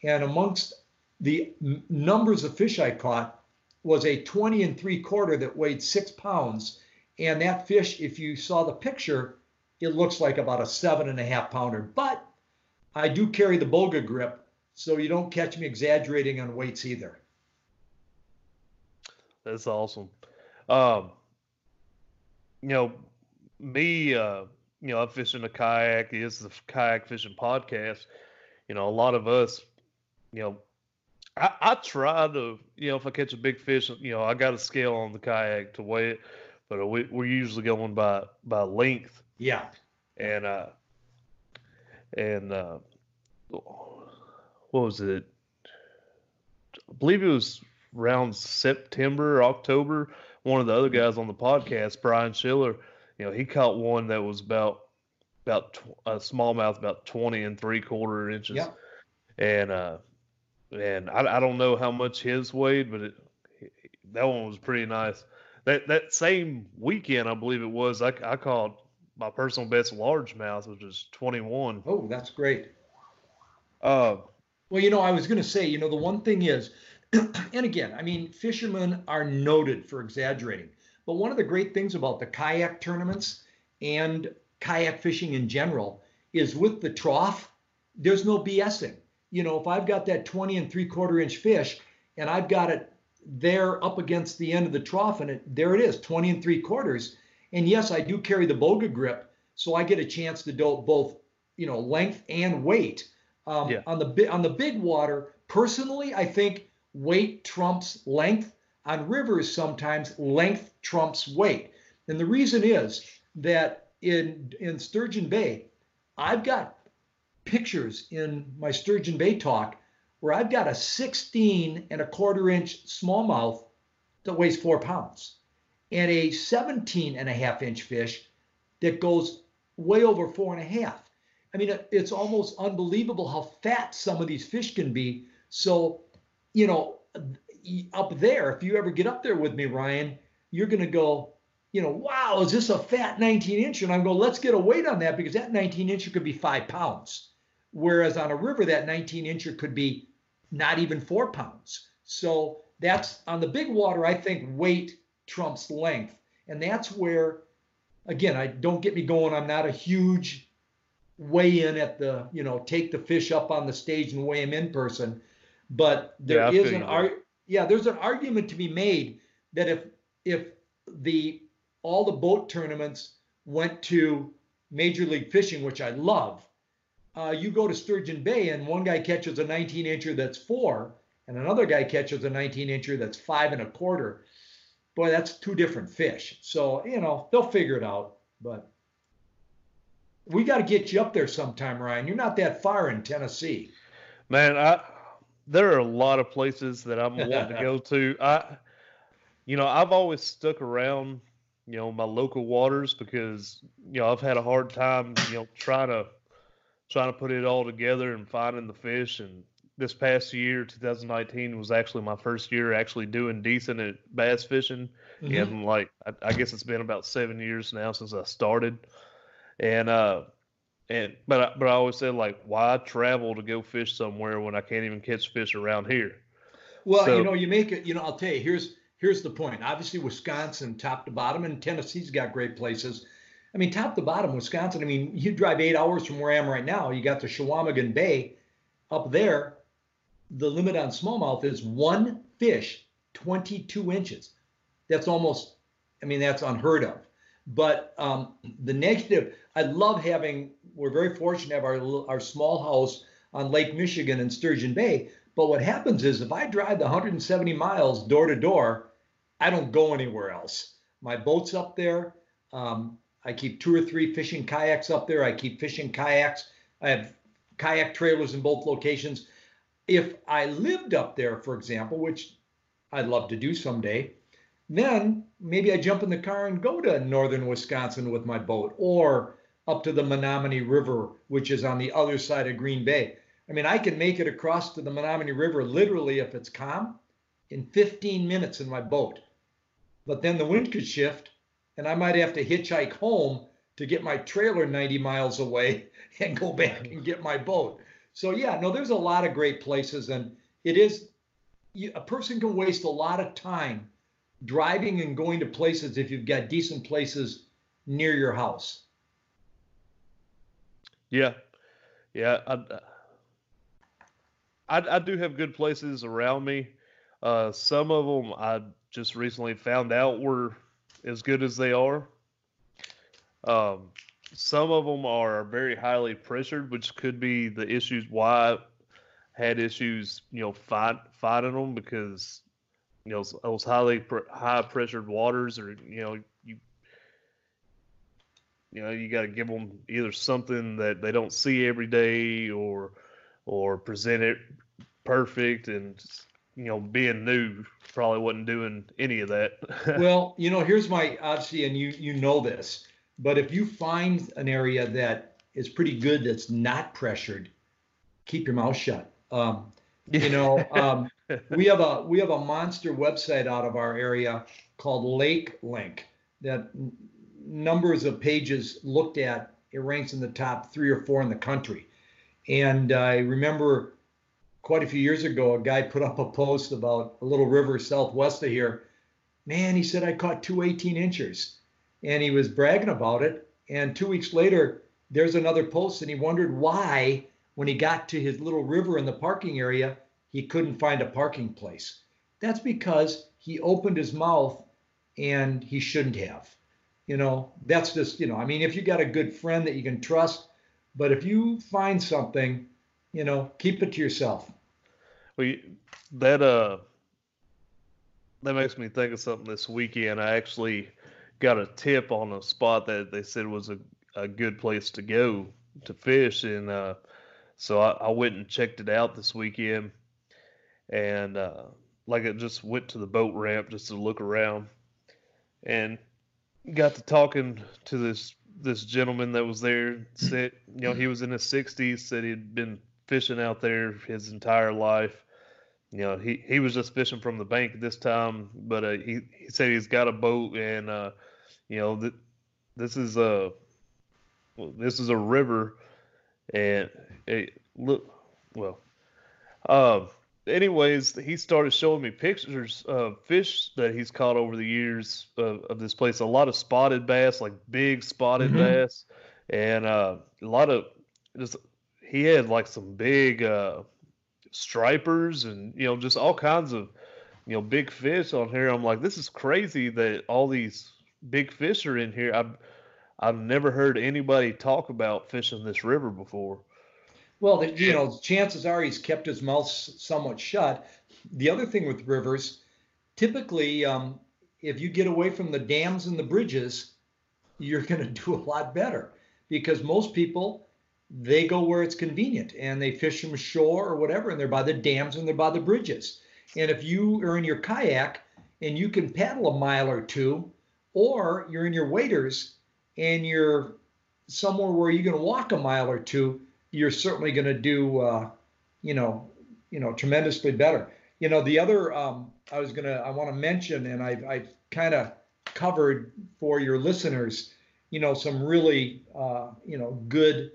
And amongst the numbers of fish I caught was a 20 and three quarter that weighed six pounds. And that fish, if you saw the picture, it looks like about a seven and a half pounder. But I do carry the Boga grip, so you don't catch me exaggerating on weights either. That's awesome. Um, you know, me, uh, you know, I'm fishing a kayak. Is the kayak fishing podcast. You know, a lot of us, you know, I, I try to, you know, if I catch a big fish, you know, I got a scale on the kayak to weigh it, but we, we're usually going by by length. Yeah. And uh, and uh, what was it? I believe it was around September, October. One of the other guys on the podcast, Brian Schiller, you know, he caught one that was about about a smallmouth about 20 and three quarter inches. Yeah. And uh, and I, I don't know how much his weighed, but it, that one was pretty nice. That that same weekend, I believe it was, I, I caught my personal best largemouth, which is 21. Oh, that's great. Uh, well, you know, I was going to say, you know, the one thing is, and again, I mean, fishermen are noted for exaggerating. But one of the great things about the kayak tournaments and kayak fishing in general is with the trough, there's no BSing. You know, if I've got that 20 and three quarter inch fish and I've got it there up against the end of the trough and it, there it is, 20 and three quarters. And yes, I do carry the boga grip, so I get a chance to do both, you know, length and weight. Um, yeah. On the on the big water, personally, I think weight trumps length. On rivers, sometimes length trumps weight. And the reason is that in, in Sturgeon Bay, I've got pictures in my Sturgeon Bay talk where I've got a 16 and a quarter inch smallmouth that weighs four pounds and a 17 and a half inch fish that goes way over four and a half. I mean, it's almost unbelievable how fat some of these fish can be. So, you know, up there, if you ever get up there with me, Ryan, you're going to go, you know, wow, is this a fat 19 inch? And I'm going, let's get a weight on that because that 19 incher could be five pounds. Whereas on a river, that 19 incher could be not even four pounds. So that's on the big water, I think weight trumps length. And that's where, again, I don't get me going. I'm not a huge weigh in at the, you know, take the fish up on the stage and weigh him in person. But there yeah, is an ar- yeah, there's an argument to be made that if if the all the boat tournaments went to Major League Fishing, which I love, uh, you go to Sturgeon Bay and one guy catches a 19 incher that's four, and another guy catches a 19 incher that's five and a quarter. Boy, that's two different fish. So, you know, they'll figure it out. But we got to get you up there sometime, Ryan. You're not that far in Tennessee. Man, I there are a lot of places that I'm wanting to go to. I, you know, I've always stuck around, you know, my local waters because you know I've had a hard time, you know, trying to trying to put it all together and finding the fish. And this past year, 2019, was actually my first year actually doing decent at bass fishing. Mm-hmm. And like, I, I guess it's been about seven years now since I started. And uh, and but I, but I always said like, why travel to go fish somewhere when I can't even catch fish around here? Well, so, you know, you make it. You know, I'll tell you. Here's here's the point. Obviously, Wisconsin, top to bottom, and Tennessee's got great places. I mean, top to bottom, Wisconsin. I mean, you drive eight hours from where I am right now. You got the Chequamegon Bay up there. The limit on smallmouth is one fish, 22 inches. That's almost. I mean, that's unheard of. But um, the negative, I love having, we're very fortunate to have our, our small house on Lake Michigan in Sturgeon Bay. But what happens is if I drive the 170 miles door to door, I don't go anywhere else. My boat's up there. Um, I keep two or three fishing kayaks up there. I keep fishing kayaks. I have kayak trailers in both locations. If I lived up there, for example, which I'd love to do someday, then maybe I jump in the car and go to northern Wisconsin with my boat or up to the Menominee River, which is on the other side of Green Bay. I mean, I can make it across to the Menominee River literally if it's calm in 15 minutes in my boat. But then the wind could shift and I might have to hitchhike home to get my trailer 90 miles away and go back and get my boat. So yeah, no, there's a lot of great places and it is a person can waste a lot of time driving and going to places if you've got decent places near your house. Yeah. Yeah, I, I, I do have good places around me. Uh, some of them I just recently found out were as good as they are. Um, some of them are very highly pressured, which could be the issues why I had issues, you know, fight, fighting them because you know those highly high pressured waters, or you know, you you know, you got to give them either something that they don't see every day, or or present it perfect, and you know, being new probably wasn't doing any of that. well, you know, here's my obviously, and you you know this, but if you find an area that is pretty good that's not pressured, keep your mouth shut. Um, you know, um, we have a we have a monster website out of our area called Lake Link that numbers of pages looked at, it ranks in the top three or four in the country. And I remember quite a few years ago, a guy put up a post about a little river southwest of here. Man, he said, I caught two 18 inchers. And he was bragging about it. And two weeks later, there's another post, and he wondered why, when he got to his little river in the parking area, he couldn't find a parking place. That's because he opened his mouth and he shouldn't have you know, that's just, you know, I mean, if you got a good friend that you can trust, but if you find something, you know, keep it to yourself. Well, that uh, that makes me think of something. This weekend, I actually got a tip on a spot that they said was a, a good place to go to fish, and uh, so I, I went and checked it out this weekend, and uh, like I just went to the boat ramp just to look around, and got to talking to this this gentleman that was there. Said you know he was in his 60s. Said he'd been fishing out there his entire life. You know he he was just fishing from the bank this time, but uh, he he said he's got a boat and uh, you know that this is a well, this is a river and it look well. Um, anyways, he started showing me pictures of fish that he's caught over the years of, of this place. A lot of spotted bass, like big spotted mm-hmm. bass, and uh, a lot of just he had like some big uh, stripers and you know just all kinds of you know big fish on here. I'm like, this is crazy that all these big fish are in here. I've I've never heard anybody talk about fishing this river before. Well, the, you know, chances are he's kept his mouth somewhat shut. The other thing with rivers, typically, um, if you get away from the dams and the bridges, you're going to do a lot better because most people they go where it's convenient and they fish from shore or whatever, and they're by the dams and they're by the bridges. And if you are in your kayak and you can paddle a mile or two, or you're in your waders and you're somewhere where you can walk a mile or two, you're certainly going to do, uh, you know, you know, tremendously better. You know, the other um, I was gonna I want to mention, and I've I've kind of covered for your listeners, you know, some really uh, you know good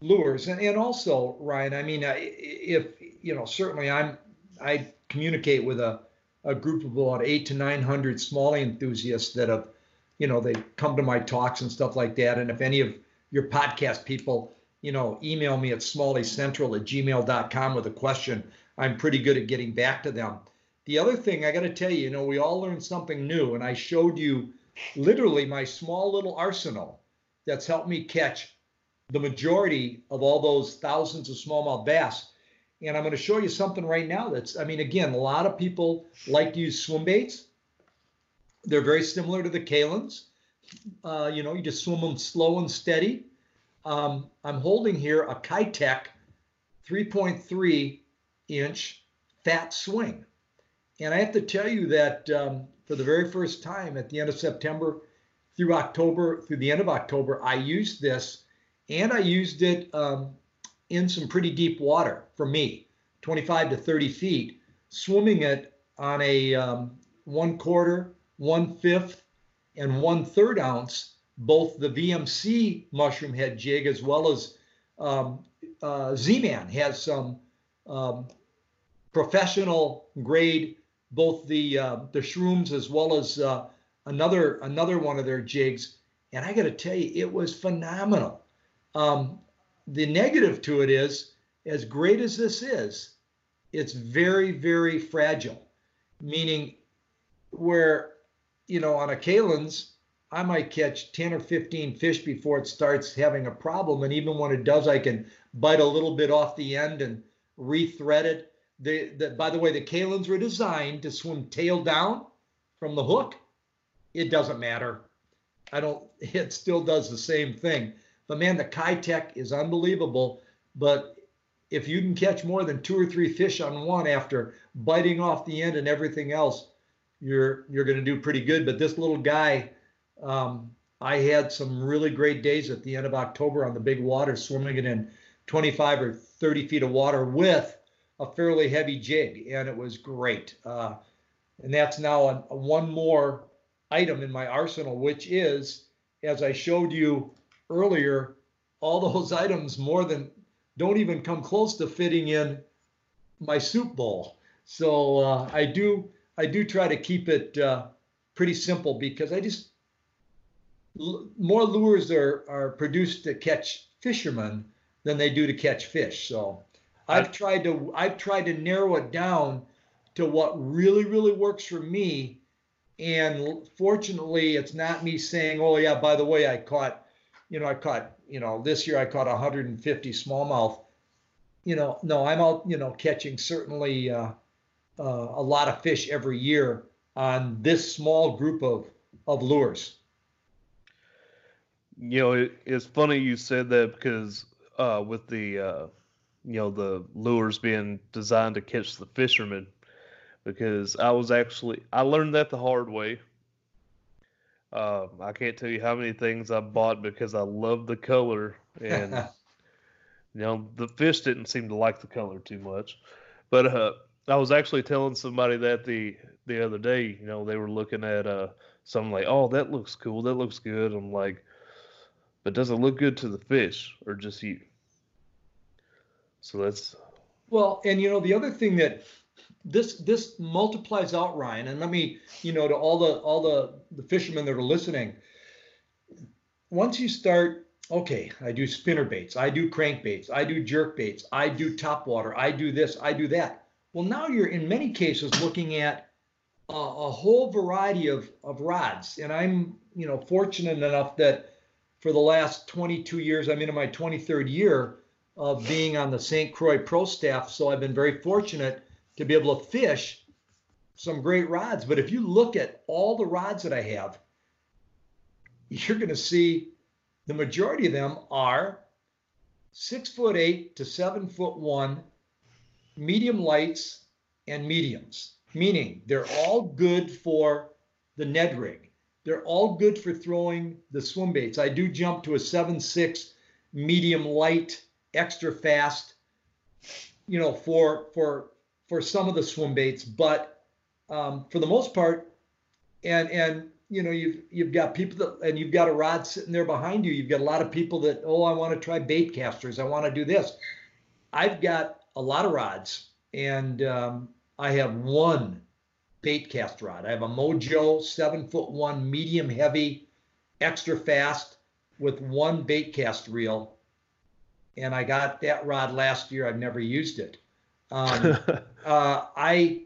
lures, and and also Ryan, I mean, if you know, certainly I'm I communicate with a a group of about eight to nine hundred smallie enthusiasts that have, you know, they come to my talks and stuff like that, and if any of your podcast people you know, email me at smalliecentral at gmail.com with a question. I'm pretty good at getting back to them. The other thing I got to tell you, you know, we all learned something new, and I showed you literally my small little arsenal that's helped me catch the majority of all those thousands of smallmouth bass. And I'm going to show you something right now that's, I mean, again, a lot of people like to use swim baits. They're very similar to the Kalins. Uh, you know, you just swim them slow and steady um, I'm holding here a Keitech 3.3 inch fat swing. And I have to tell you that um, for the very first time at the end of September through October, through the end of October, I used this and I used it um, in some pretty deep water for me, 25 to 30 feet, swimming it on a um, one quarter, one fifth, and one third ounce both the VMC mushroom head jig as well as um, uh, Z-Man has some um, professional grade, both the uh, the shrooms as well as uh, another another one of their jigs. And I got to tell you, it was phenomenal. Um, the negative to it is, as great as this is, it's very, very fragile. Meaning, where, you know, on a Kalin's, I might catch 10 or 15 fish before it starts having a problem. And even when it does, I can bite a little bit off the end and rethread it. The, the, by the way, the Kalin's were designed to swim tail down from the hook. It doesn't matter. I don't, it still does the same thing. But man, the Keitech is unbelievable. But if you can catch more than two or three fish on one after biting off the end and everything else, you're you're going to do pretty good. But this little guy, um, I had some really great days at the end of October on the big water, swimming it in 25 or 30 feet of water with a fairly heavy jig, and it was great. Uh, and that's now a, a one more item in my arsenal, which is, as I showed you earlier, all those items more than don't even come close to fitting in my soup bowl. So uh, I do I do try to keep it uh, pretty simple because I just more lures are are produced to catch fishermen than they do to catch fish. So I've tried to I've tried to narrow it down to what really really works for me. And fortunately, it's not me saying, "Oh yeah, by the way, I caught, you know, I caught, you know, this year I caught 150 smallmouth." You know, no, I'm out, you know, catching certainly uh, uh, a lot of fish every year on this small group of of lures. You know, it, it's funny you said that because uh, with the uh, you know the lures being designed to catch the fishermen because I was actually I learned that the hard way. Uh, I can't tell you how many things I bought because I love the color and you know the fish didn't seem to like the color too much. But uh, I was actually telling somebody that the the other day. You know they were looking at uh something like, oh that looks cool, that looks good. I'm like, but does it look good to the fish or just you? So that's well, and you know the other thing that this this multiplies out, Ryan, and let me you know to all the all the the fishermen that are listening. Once you start, okay, I do spinner baits, I do crankbaits, I do jerk baits, I do top water, I do this, I do that. Well, now you're in many cases looking at a, a whole variety of of rods, and I'm you know fortunate enough that for the last 22 years, I'm into my 23rd year of being on the St. Croix pro staff. So I've been very fortunate to be able to fish some great rods. But if you look at all the rods that I have, you're going to see the majority of them are six foot eight to seven foot one, medium lights and mediums, meaning they're all good for the Ned rig. They're all good for throwing the swim baits. I do jump to a seven six medium light extra fast, you know, for for for some of the swim baits, but um, for the most part, and and you know you've you've got people that and you've got a rod sitting there behind you. You've got a lot of people that oh I want to try bait casters. I want to do this. I've got a lot of rods, and um, I have one bait cast rod. I have a Mojo seven foot one medium heavy, extra fast with one bait cast reel and I got that rod last year. I've never used it. Um, uh, I,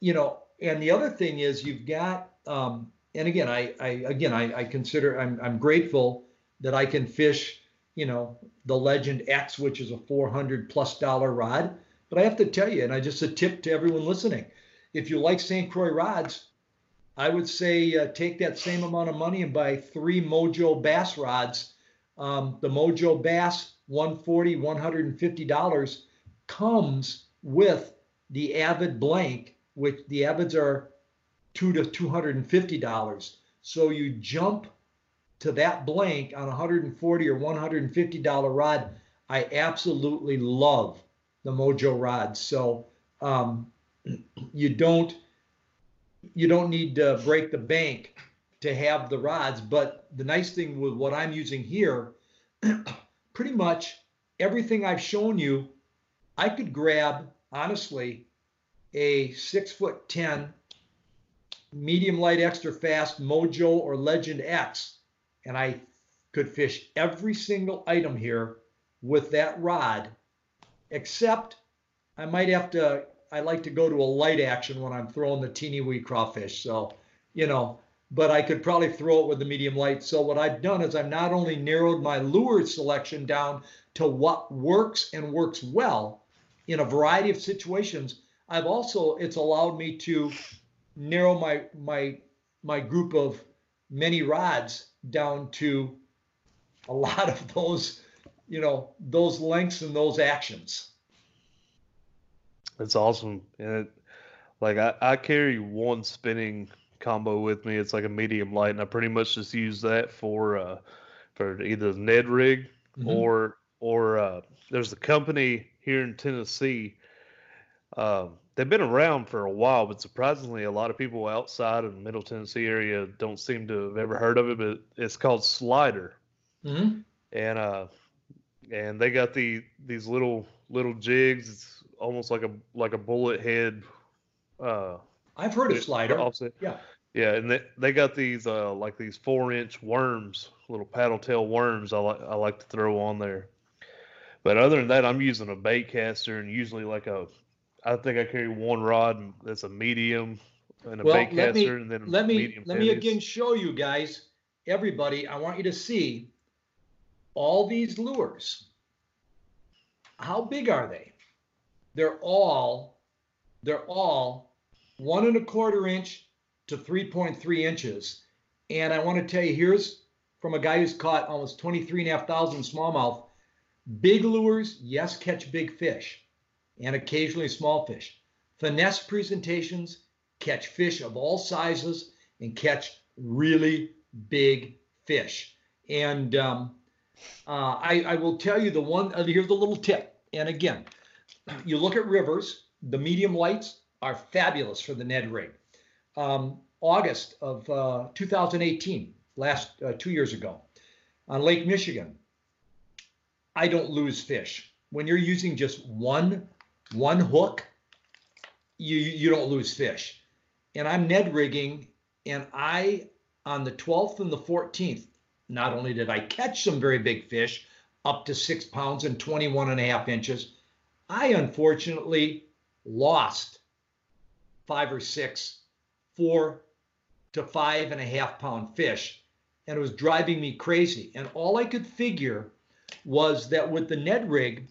you know, and the other thing is you've got, um, and again, I, I again, I, I consider I'm, I'm grateful that I can fish, you know, the Legend X, which is a 400 plus dollar rod. But I have to tell you, and I just a tip to everyone listening, if you like St. Croix rods, I would say uh, take that same amount of money and buy three Mojo Bass rods. Um, the Mojo Bass 140 $150 comes with the Avid blank, which the Avids are two to $250. So you jump to that blank on a 140 or $150 rod. I absolutely love the Mojo rods. So um, you don't you don't need to break the bank to have the rods. But the nice thing with what I'm using here pretty much everything I've shown you, I could grab, honestly, a six foot 10 medium light extra fast Mojo or Legend X, and I could fish every single item here with that rod, except I might have to. I like to go to a light action when I'm throwing the teeny wee crawfish. So, you know, but I could probably throw it with the medium light. So what I've done is I've not only narrowed my lure selection down to what works and works well in a variety of situations, I've also it's allowed me to narrow my my my group of many rods down to a lot of those, you know, those lengths and those actions. It's awesome. And it, like I, I carry one spinning combo with me. It's like a medium light, and I pretty much just use that for uh, for either the Ned rig mm-hmm. or or uh, there's a company here in Tennessee. Uh, they've been around for a while, but surprisingly, a lot of people outside of the Middle Tennessee area don't seem to have ever heard of it. But it's called Slider, mm-hmm. and uh, and they got the these little little jigs. It's almost like a like a bullet head. Uh, I've heard of Slider. Offset. Yeah. Yeah, and they, they got these uh like these four inch worms, little paddle tail worms. I like I like to throw on there. But other than that, I'm using a bait caster and usually like a I think I carry one rod that's a medium and a well, bait caster me, and then let me let me again show you guys, everybody. I want you to see all these lures. How big are they? They're all they're all one and a quarter inch to 3.3 inches. And I want to tell you, here's from a guy who's caught almost 23 and a half thousand smallmouth. Big lures, yes, catch big fish and occasionally small fish. Finesse presentations catch fish of all sizes and catch really big fish. And um, uh, I, I, will tell you the one, uh, here's the little tip. And again, you look at rivers, the medium lights are fabulous for the Ned rig. Um, August of uh, 2018, last uh, two years ago, on Lake Michigan, I don't lose fish. When you're using just one one hook, you you don't lose fish. And I'm Ned rigging, and I on the 12th and the 14th, not only did I catch some very big fish, up to six pounds and 21 and a half inches, I unfortunately lost five or six, four to five and a half pound fish. And it was driving me crazy. And all I could figure was that with the Ned rig,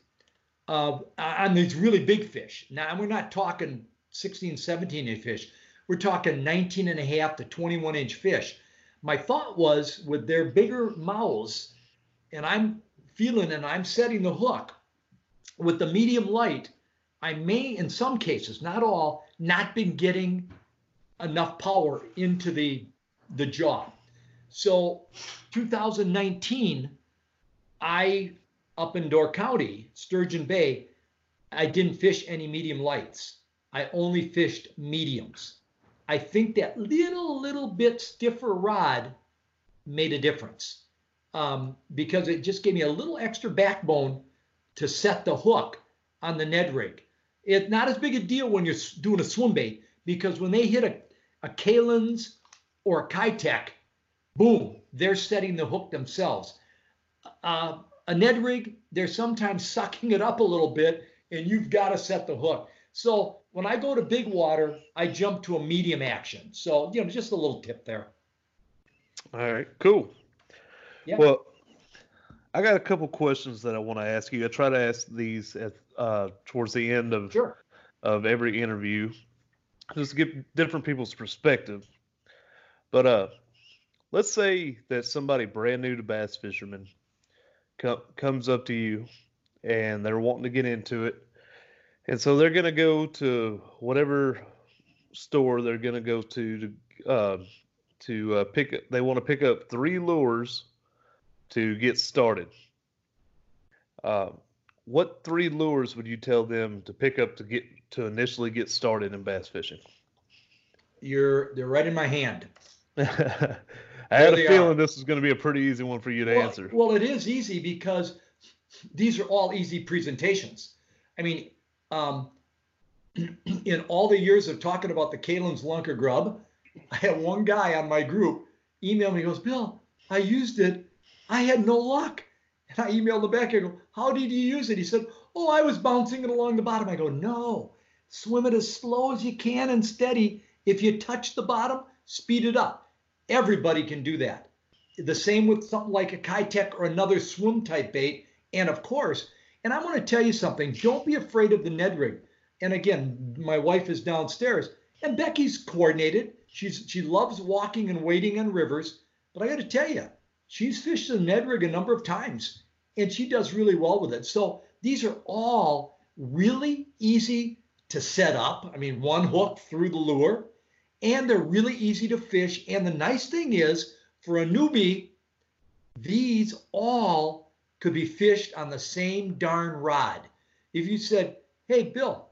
uh, on these really big fish, now we're not talking 16, 17 inch fish, we're talking 19 and a half to 21 inch fish. My thought was with their bigger mouths, and I'm feeling and I'm setting the hook with the medium light, I may, in some cases, not all, not been getting enough power into the the jaw. So 2019, I up in Door County, Sturgeon Bay, I didn't fish any medium lights. I only fished mediums. I think that little little bit stiffer rod made a difference um, because it just gave me a little extra backbone to set the hook on the Ned rig. It's not as big a deal when you're doing a swim bait because when they hit a, a Kalin's or a Keitech, boom, they're setting the hook themselves. Uh, a Ned rig, they're sometimes sucking it up a little bit and you've got to set the hook. So when I go to big water, I jump to a medium action. So, you know, just a little tip there. All right, cool. Yeah. Well, I got a couple questions that I want to ask you. I try to ask these at uh, towards the end of sure. of every interview, just to get different people's perspective. But uh, let's say that somebody brand new to bass fishermen com- comes up to you, and they're wanting to get into it, and so they're gonna go to whatever store they're gonna go to to uh, to uh, pick. They want to pick up three lures to get started. Uh, what three lures would you tell them to pick up to get to initially get started in bass fishing? You're they're right in my hand. I had a feeling are. this was going to be a pretty easy one for you to well, answer. Well, it is easy because these are all easy presentations. I mean, um, in all the years of talking about the Kalin's Lunker Grub, I had one guy on my group email me. He goes, Bill, I used it I had no luck. And I emailed him back. I go, How did you use it? He said, Oh, I was bouncing it along the bottom. I go, No, swim it as slow as you can and steady. If you touch the bottom, speed it up. Everybody can do that. The same with something like a Keitech or another swim type bait. And of course, and I want to tell you something don't be afraid of the Ned rig. And again, my wife is downstairs, and Becky's coordinated. She's she loves walking and wading on rivers. But I got to tell you, she's fished the Ned rig a number of times, and she does really well with it. So these are all really easy to set up. I mean, one hook through the lure, and they're really easy to fish. And the nice thing is, for a newbie, these all could be fished on the same darn rod. If you said, Hey, Bill,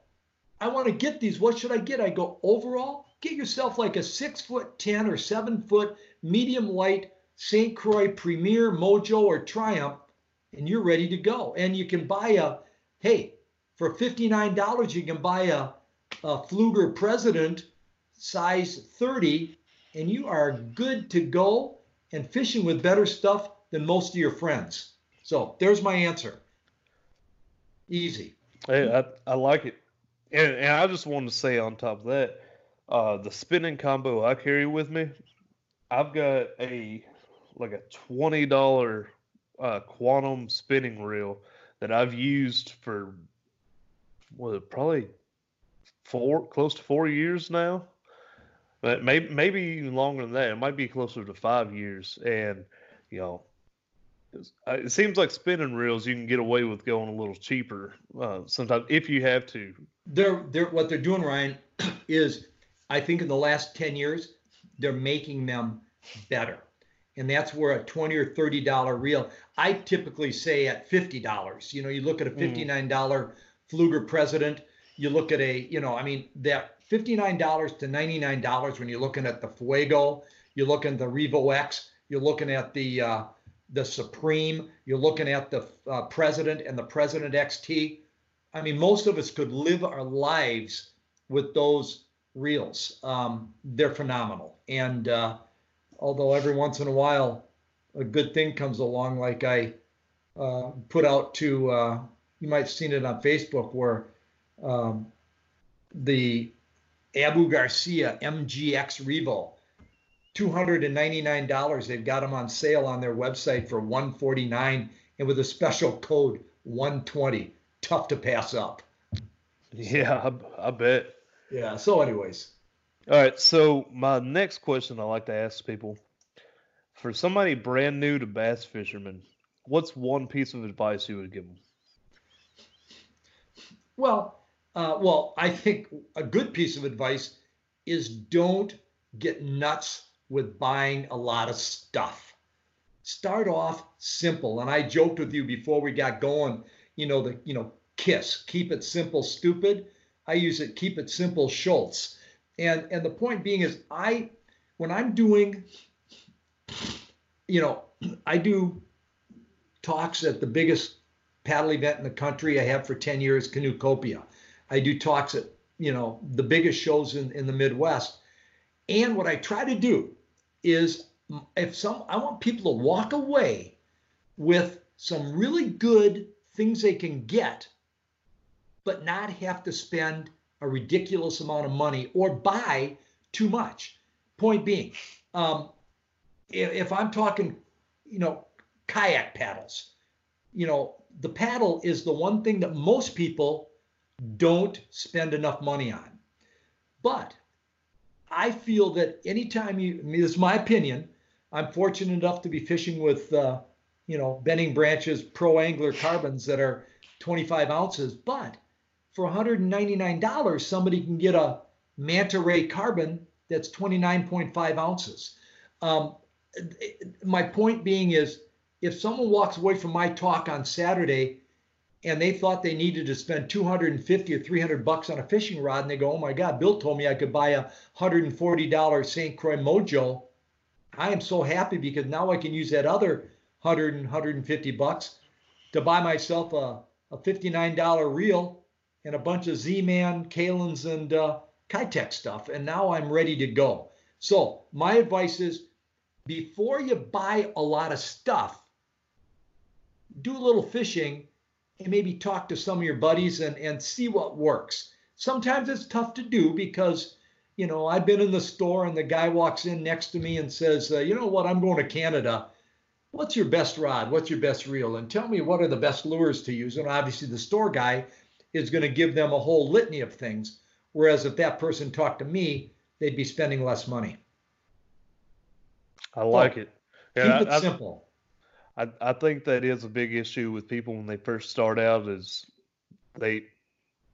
I want to get these, what should I get? I go, overall, get yourself like a six foot 10 or seven foot medium light St. Croix Premier, Mojo, or Triumph, and you're ready to go. And you can buy a, hey, for $59, you can buy a, a Pflueger President size 30, and you are good to go and fishing with better stuff than most of your friends. So there's my answer. Easy. Hey, I, I like it. And, and I just wanted to say on top of that, uh, the spinning combo I carry with me, I've got a like a twenty dollar uh, quantum spinning reel that I've used for well probably four close to four years now, but maybe maybe even longer than that. It might be closer to five years, and you know. It seems like spinning reels you can get away with going a little cheaper uh, sometimes if you have to. They're they're what they're doing, Ryan, is I think in the last ten years they're making them better and that's where a 20 or 30 dollar reel i typically say at 50 dollars you know you look at a mm. 59 dollar mm. Pflueger president you look at a you know i mean that 59 dollars to 99 dollars when you're looking at the fuego you're looking at the revo x you're looking at the uh, the supreme you're looking at the uh, president and the president xt i mean most of us could live our lives with those reels. Um, they're phenomenal. And uh, although every once in a while a good thing comes along, like I uh, put out to, uh, you might have seen it on Facebook, where um, the Abu Garcia MGX Revo, $299. They've got them on sale on their website for 149 and with a special code 120. Tough to pass up. Yeah, I, I bet. Yeah. So, anyways, all right. So my next question I like to ask people: for somebody brand new to bass fishermen, what's one piece of advice you would give them? Well, uh, well, I think a good piece of advice is don't get nuts with buying a lot of stuff. Start off simple. And I joked with you before we got going, you know, the, you know, KISS, keep it simple, stupid. I use it, keep it simple, Schultz. And and the point being is I when I'm doing you know, I do talks at the biggest paddle event in the country. I have for 10 years, Canoecopia. I do talks at, you know, the biggest shows in, in the Midwest. And what I try to do is if some I want people to walk away with some really good things they can get, but not have to spend a ridiculous amount of money or buy too much. Point being, um, if, if I'm talking, you know, kayak paddles, you know, the paddle is the one thing that most people don't spend enough money on. But I feel that anytime you, I mean, this is my opinion. I'm fortunate enough to be fishing with, uh, you know, Bending Branches Pro Angler carbons that are 25 ounces. But for $199, somebody can get a manta ray carbon that's 29.5 ounces. Um, my point being is if someone walks away from my talk on Saturday and they thought they needed to spend 250 or 300 bucks on a fishing rod and they go, oh my God, Bill told me I could buy a $140 St. Croix Mojo. I am so happy because now I can use that other 100 and 150 bucks to buy myself a, a $59 reel and a bunch of Z-Man, Kalin's, and uh, Keitech stuff. And now I'm ready to go. So my advice is before you buy a lot of stuff, do a little fishing and maybe talk to some of your buddies and, and see what works. Sometimes it's tough to do because, you know, I've been in the store and the guy walks in next to me and says, uh, you know what, I'm going to Canada. What's your best rod? What's your best reel? And tell me what are the best lures to use. And obviously, the store guy is going to give them a whole litany of things. Whereas if that person talked to me, they'd be spending less money. I like it. Yeah, keep it I, simple. I, I think that is a big issue with people when they first start out is they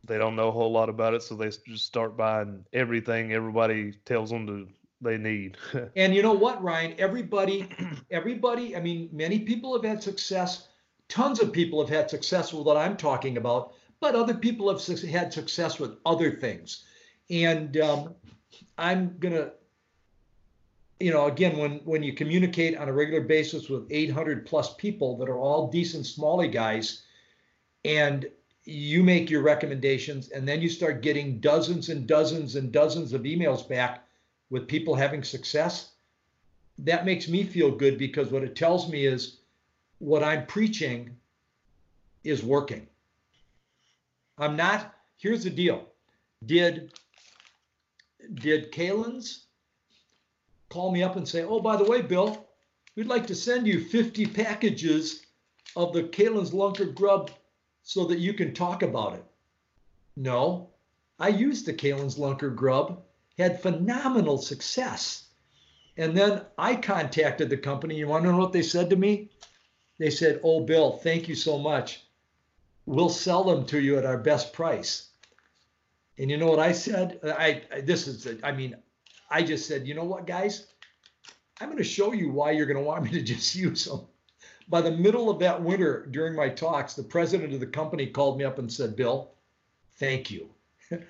they don't know a whole lot about it, so they just start buying everything everybody tells them to they need. and you know what, Ryan? Everybody, everybody. I mean, many people have had success. Tons of people have had success with what I'm talking about, but other people have had success with other things. And um, I'm gonna you know, again, when when you communicate on a regular basis with 800 plus people that are all decent smallie guys, and you make your recommendations, and then you start getting dozens and dozens and dozens of emails back with people having success, that makes me feel good because what it tells me is what I'm preaching is working. I'm not. Here's the deal. Did did Kalin's call me up and say, oh, by the way, Bill, we'd like to send you 50 packages of the Kalin's Lunker Grub so that you can talk about it. No, I used the Kalin's Lunker Grub, had phenomenal success. And then I contacted the company. You want to know what they said to me? They said, Oh, Bill, thank you so much. We'll sell them to you at our best price. And you know what I said? I, I this is, I mean, I just said, you know what, guys? I'm going to show you why you're going to want me to just use them. By the middle of that winter, during my talks, the president of the company called me up and said, Bill, thank you.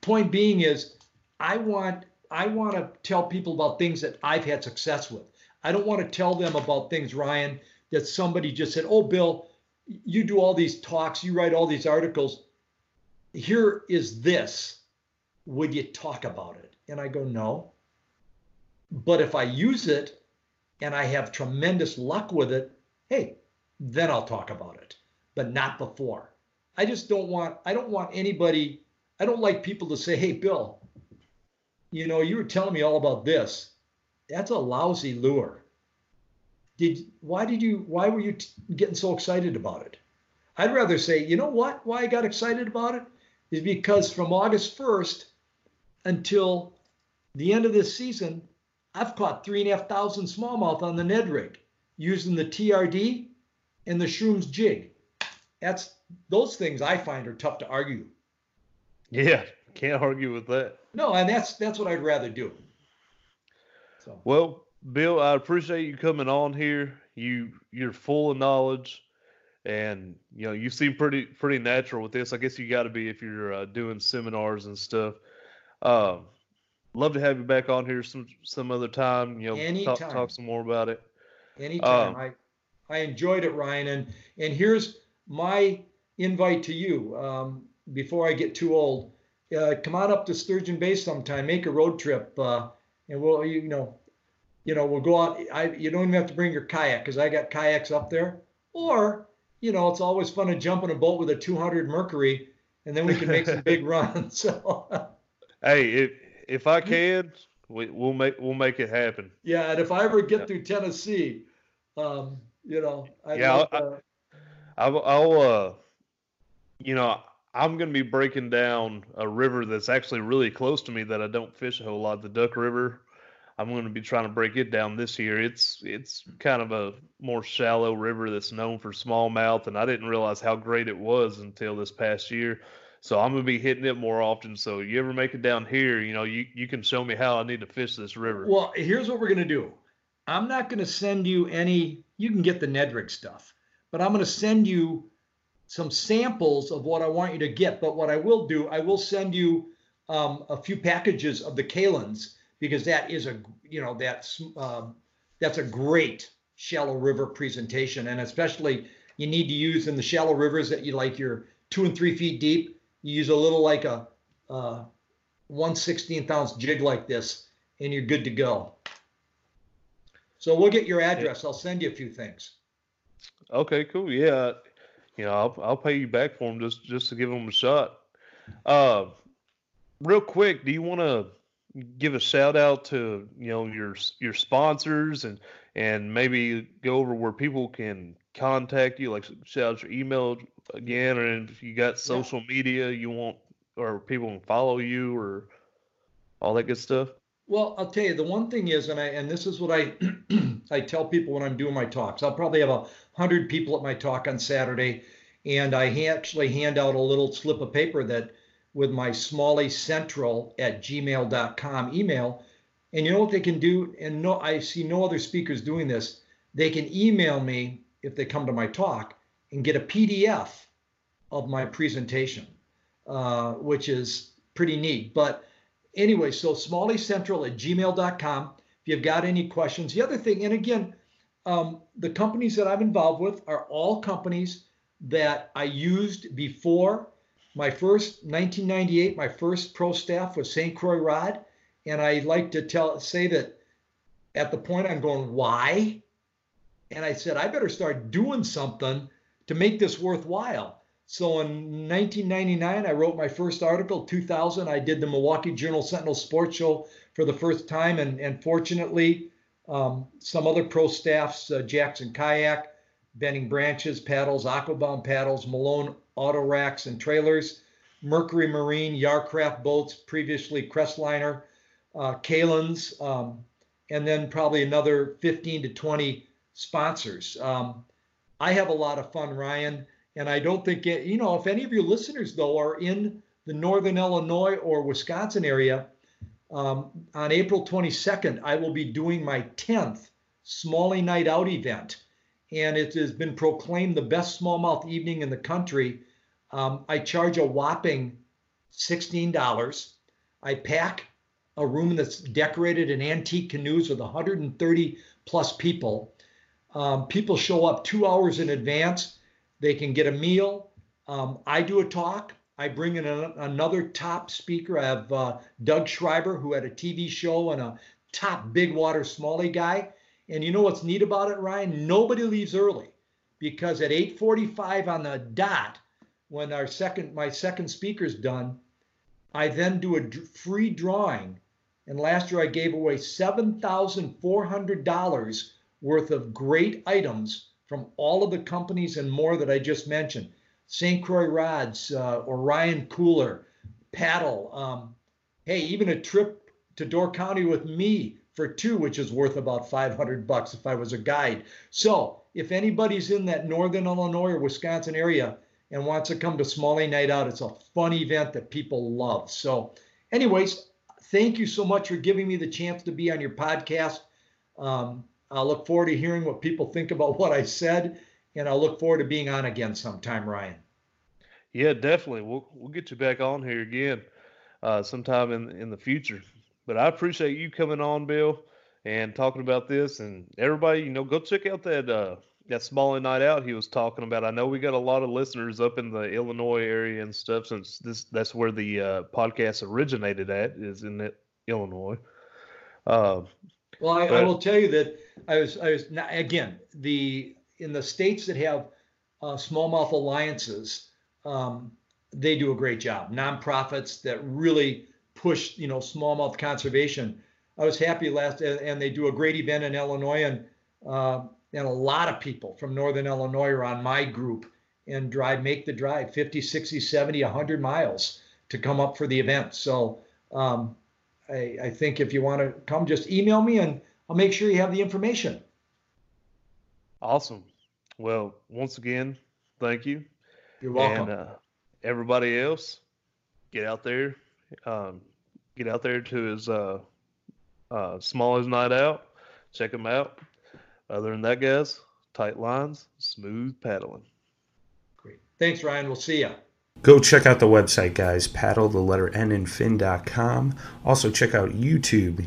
Point being is, I want I want to tell people about things that I've had success with. I don't want to tell them about things, Ryan, that somebody just said, "Oh, Bill, you do all these talks, you write all these articles. Here is this. Would you talk about it?" And I go, no. But if I use it and I have tremendous luck with it, hey, then I'll talk about it, but not before. I just don't want, I don't want anybody, I don't like people to say, hey, Bill, you know, you were telling me all about this. That's a lousy lure. Did, why did you, why were you t- getting so excited about it? I'd rather say, you know what, why I got excited about it is because from August 1st until the end of this season, I've caught three and a half thousand smallmouth on the Ned rig using the TRD and the ShroomZ jig. That's those things I find are tough to argue. Yeah, can't argue with that. No, and that's that's what I'd rather do. So. Well, Bill, I appreciate you coming on here. You you're full of knowledge, and you know you seem pretty pretty natural with this. I guess you got to be if you're uh, doing seminars and stuff. Um, love to have you back on here some some other time. You know, talk, talk some more about it. Anytime. Um, I I enjoyed it, Ryan. And and here's my invite to you. Um, before I get too old, uh, come on up to Sturgeon Bay sometime. Make a road trip, uh, and we'll you know, you know we'll go out. I you don't even have to bring your kayak because I got kayaks up there. Or you know, it's always fun to jump in a boat with a 200 Mercury, and then we can make some big runs. So. hey, it if I can, we, will make we'll make it happen. Yeah, and if I ever get yeah. through Tennessee, um, you know, I'd yeah, like, uh, I'll, I'll, uh, you know, I'm going to be breaking down a river that's actually really close to me that I don't fish a whole lot, the Duck River. I'm going to be trying to break it down this year. It's it's kind of a more shallow river that's known for smallmouth, and I didn't realize how great it was until this past year. So I'm gonna be hitting it more often. So you ever make it down here, you know, you, you can show me how I need to fish this river. Well, here's what we're gonna do. I'm not gonna send you any. You can get the Ned rig stuff, but I'm gonna send you some samples of what I want you to get. But what I will do, I will send you um, a few packages of the Kalin's because that is a you know that's um, that's a great shallow river presentation, and especially you need to use in the shallow rivers that you like your two and three feet deep you use a little like a uh, 1 16th ounce jig like this, and you're good to go. So we'll get your address. I'll send you a few things. Okay, cool. Yeah, you know, I'll I'll pay you back for them just just to give them a shot. Uh, real quick, do you want to give a shout out to you know your your sponsors and and maybe go over where people can contact you, like shout out your email again, or if you got social yeah. media you want or people can follow you or all that good stuff. Well, I'll tell you the one thing is, and I and this is what I I tell people when I'm doing my talks. I'll probably have a hundred people at my talk on Saturday, and I actually hand out a little slip of paper that with my smalliecentral at gmail.com email. And you know what they can do? And no, I see no other speakers doing this. They can email me if they come to my talk and get a PDF of my presentation, uh, which is pretty neat. But anyway, so smalliecentral at gmail.com. If you've got any questions, the other thing, and again, um, the companies that I'm involved with are all companies that I used before my first 1998, my first pro staff was St. Croix Rod, and I like to tell say that at the point I'm going, why? And I said I better start doing something to make this worthwhile. So in 1999, I wrote my first article. 2000, I did the Milwaukee Journal Sentinel Sports Show for the first time, and and fortunately, um, some other pro staffs, uh, Jackson Kayak, Bending Branches paddles, Aqua Bound paddles, Malone auto racks and trailers, Mercury Marine, Yarcraft boats, previously Crestliner, uh, Kalin's, um, and then probably another 15 to 20 sponsors. Um, I have a lot of fun, Ryan, and I don't think it, you know if any of your listeners though are in the Northern Illinois or Wisconsin area. Um, on April 22nd, I will be doing my 10th Smallie Night Out event, and it has been proclaimed the best smallmouth evening in the country um, I charge a whopping $16. I pack a room that's decorated in antique canoes with 130 plus people. Um, people show up two hours in advance. They can get a meal. Um, I do a talk. I bring in a, another top speaker. I have uh, Doug Schreiber, who had a TV show and a top big water smallie guy. And you know what's neat about it, Ryan? Nobody leaves early because at 8:45 on the dot, when our second my second speaker's done, I then do a free drawing. And last year I gave away $7,400 worth of great items from all of the companies and more that I just mentioned. St. Croix Rods, uh, Orion Cooler, Paddle. Um, hey, even a trip to Door County with me for two, which is worth about 500 bucks if I was a guide. So if anybody's in that Northern Illinois or Wisconsin area, and wants to come to Smallie Night Out. It's a fun event that people love. So, anyways, thank you so much for giving me the chance to be on your podcast. Um, I look forward to hearing what people think about what I said, and I look forward to being on again sometime, Ryan. Yeah, definitely. We'll we'll get you back on here again uh, sometime in in the future. But I appreciate you coming on, Bill, and talking about this. And everybody, you know, go check out that uh, that Smallie Night Out he was talking about. I know we got a lot of listeners up in the Illinois area and stuff, since this that's where the uh, podcast originated at is in it, Illinois. Uh, well, I, but, I, will tell you that I was I was not, again the in the states that have uh, smallmouth alliances, um, they do a great job. Nonprofits that really push you know smallmouth conservation. I was happy last, and they do a great event in Illinois and. Uh, and a lot of people from Northern Illinois are on my group and drive, make the drive 50, 60, 70, 100 miles to come up for the event. So um, I, I think if you want to come, just email me and I'll make sure you have the information. Awesome. Well, once again, thank you. You're welcome. And uh, everybody else, get out there. Um, get out there to his uh, uh, smallest night out. Check him out. Other than that, guys, tight lines, smooth paddling. Great. Thanks, Ryan. We'll see you. Go check out the website, guys. Paddle the letter N in fin.com. Also, check out YouTube,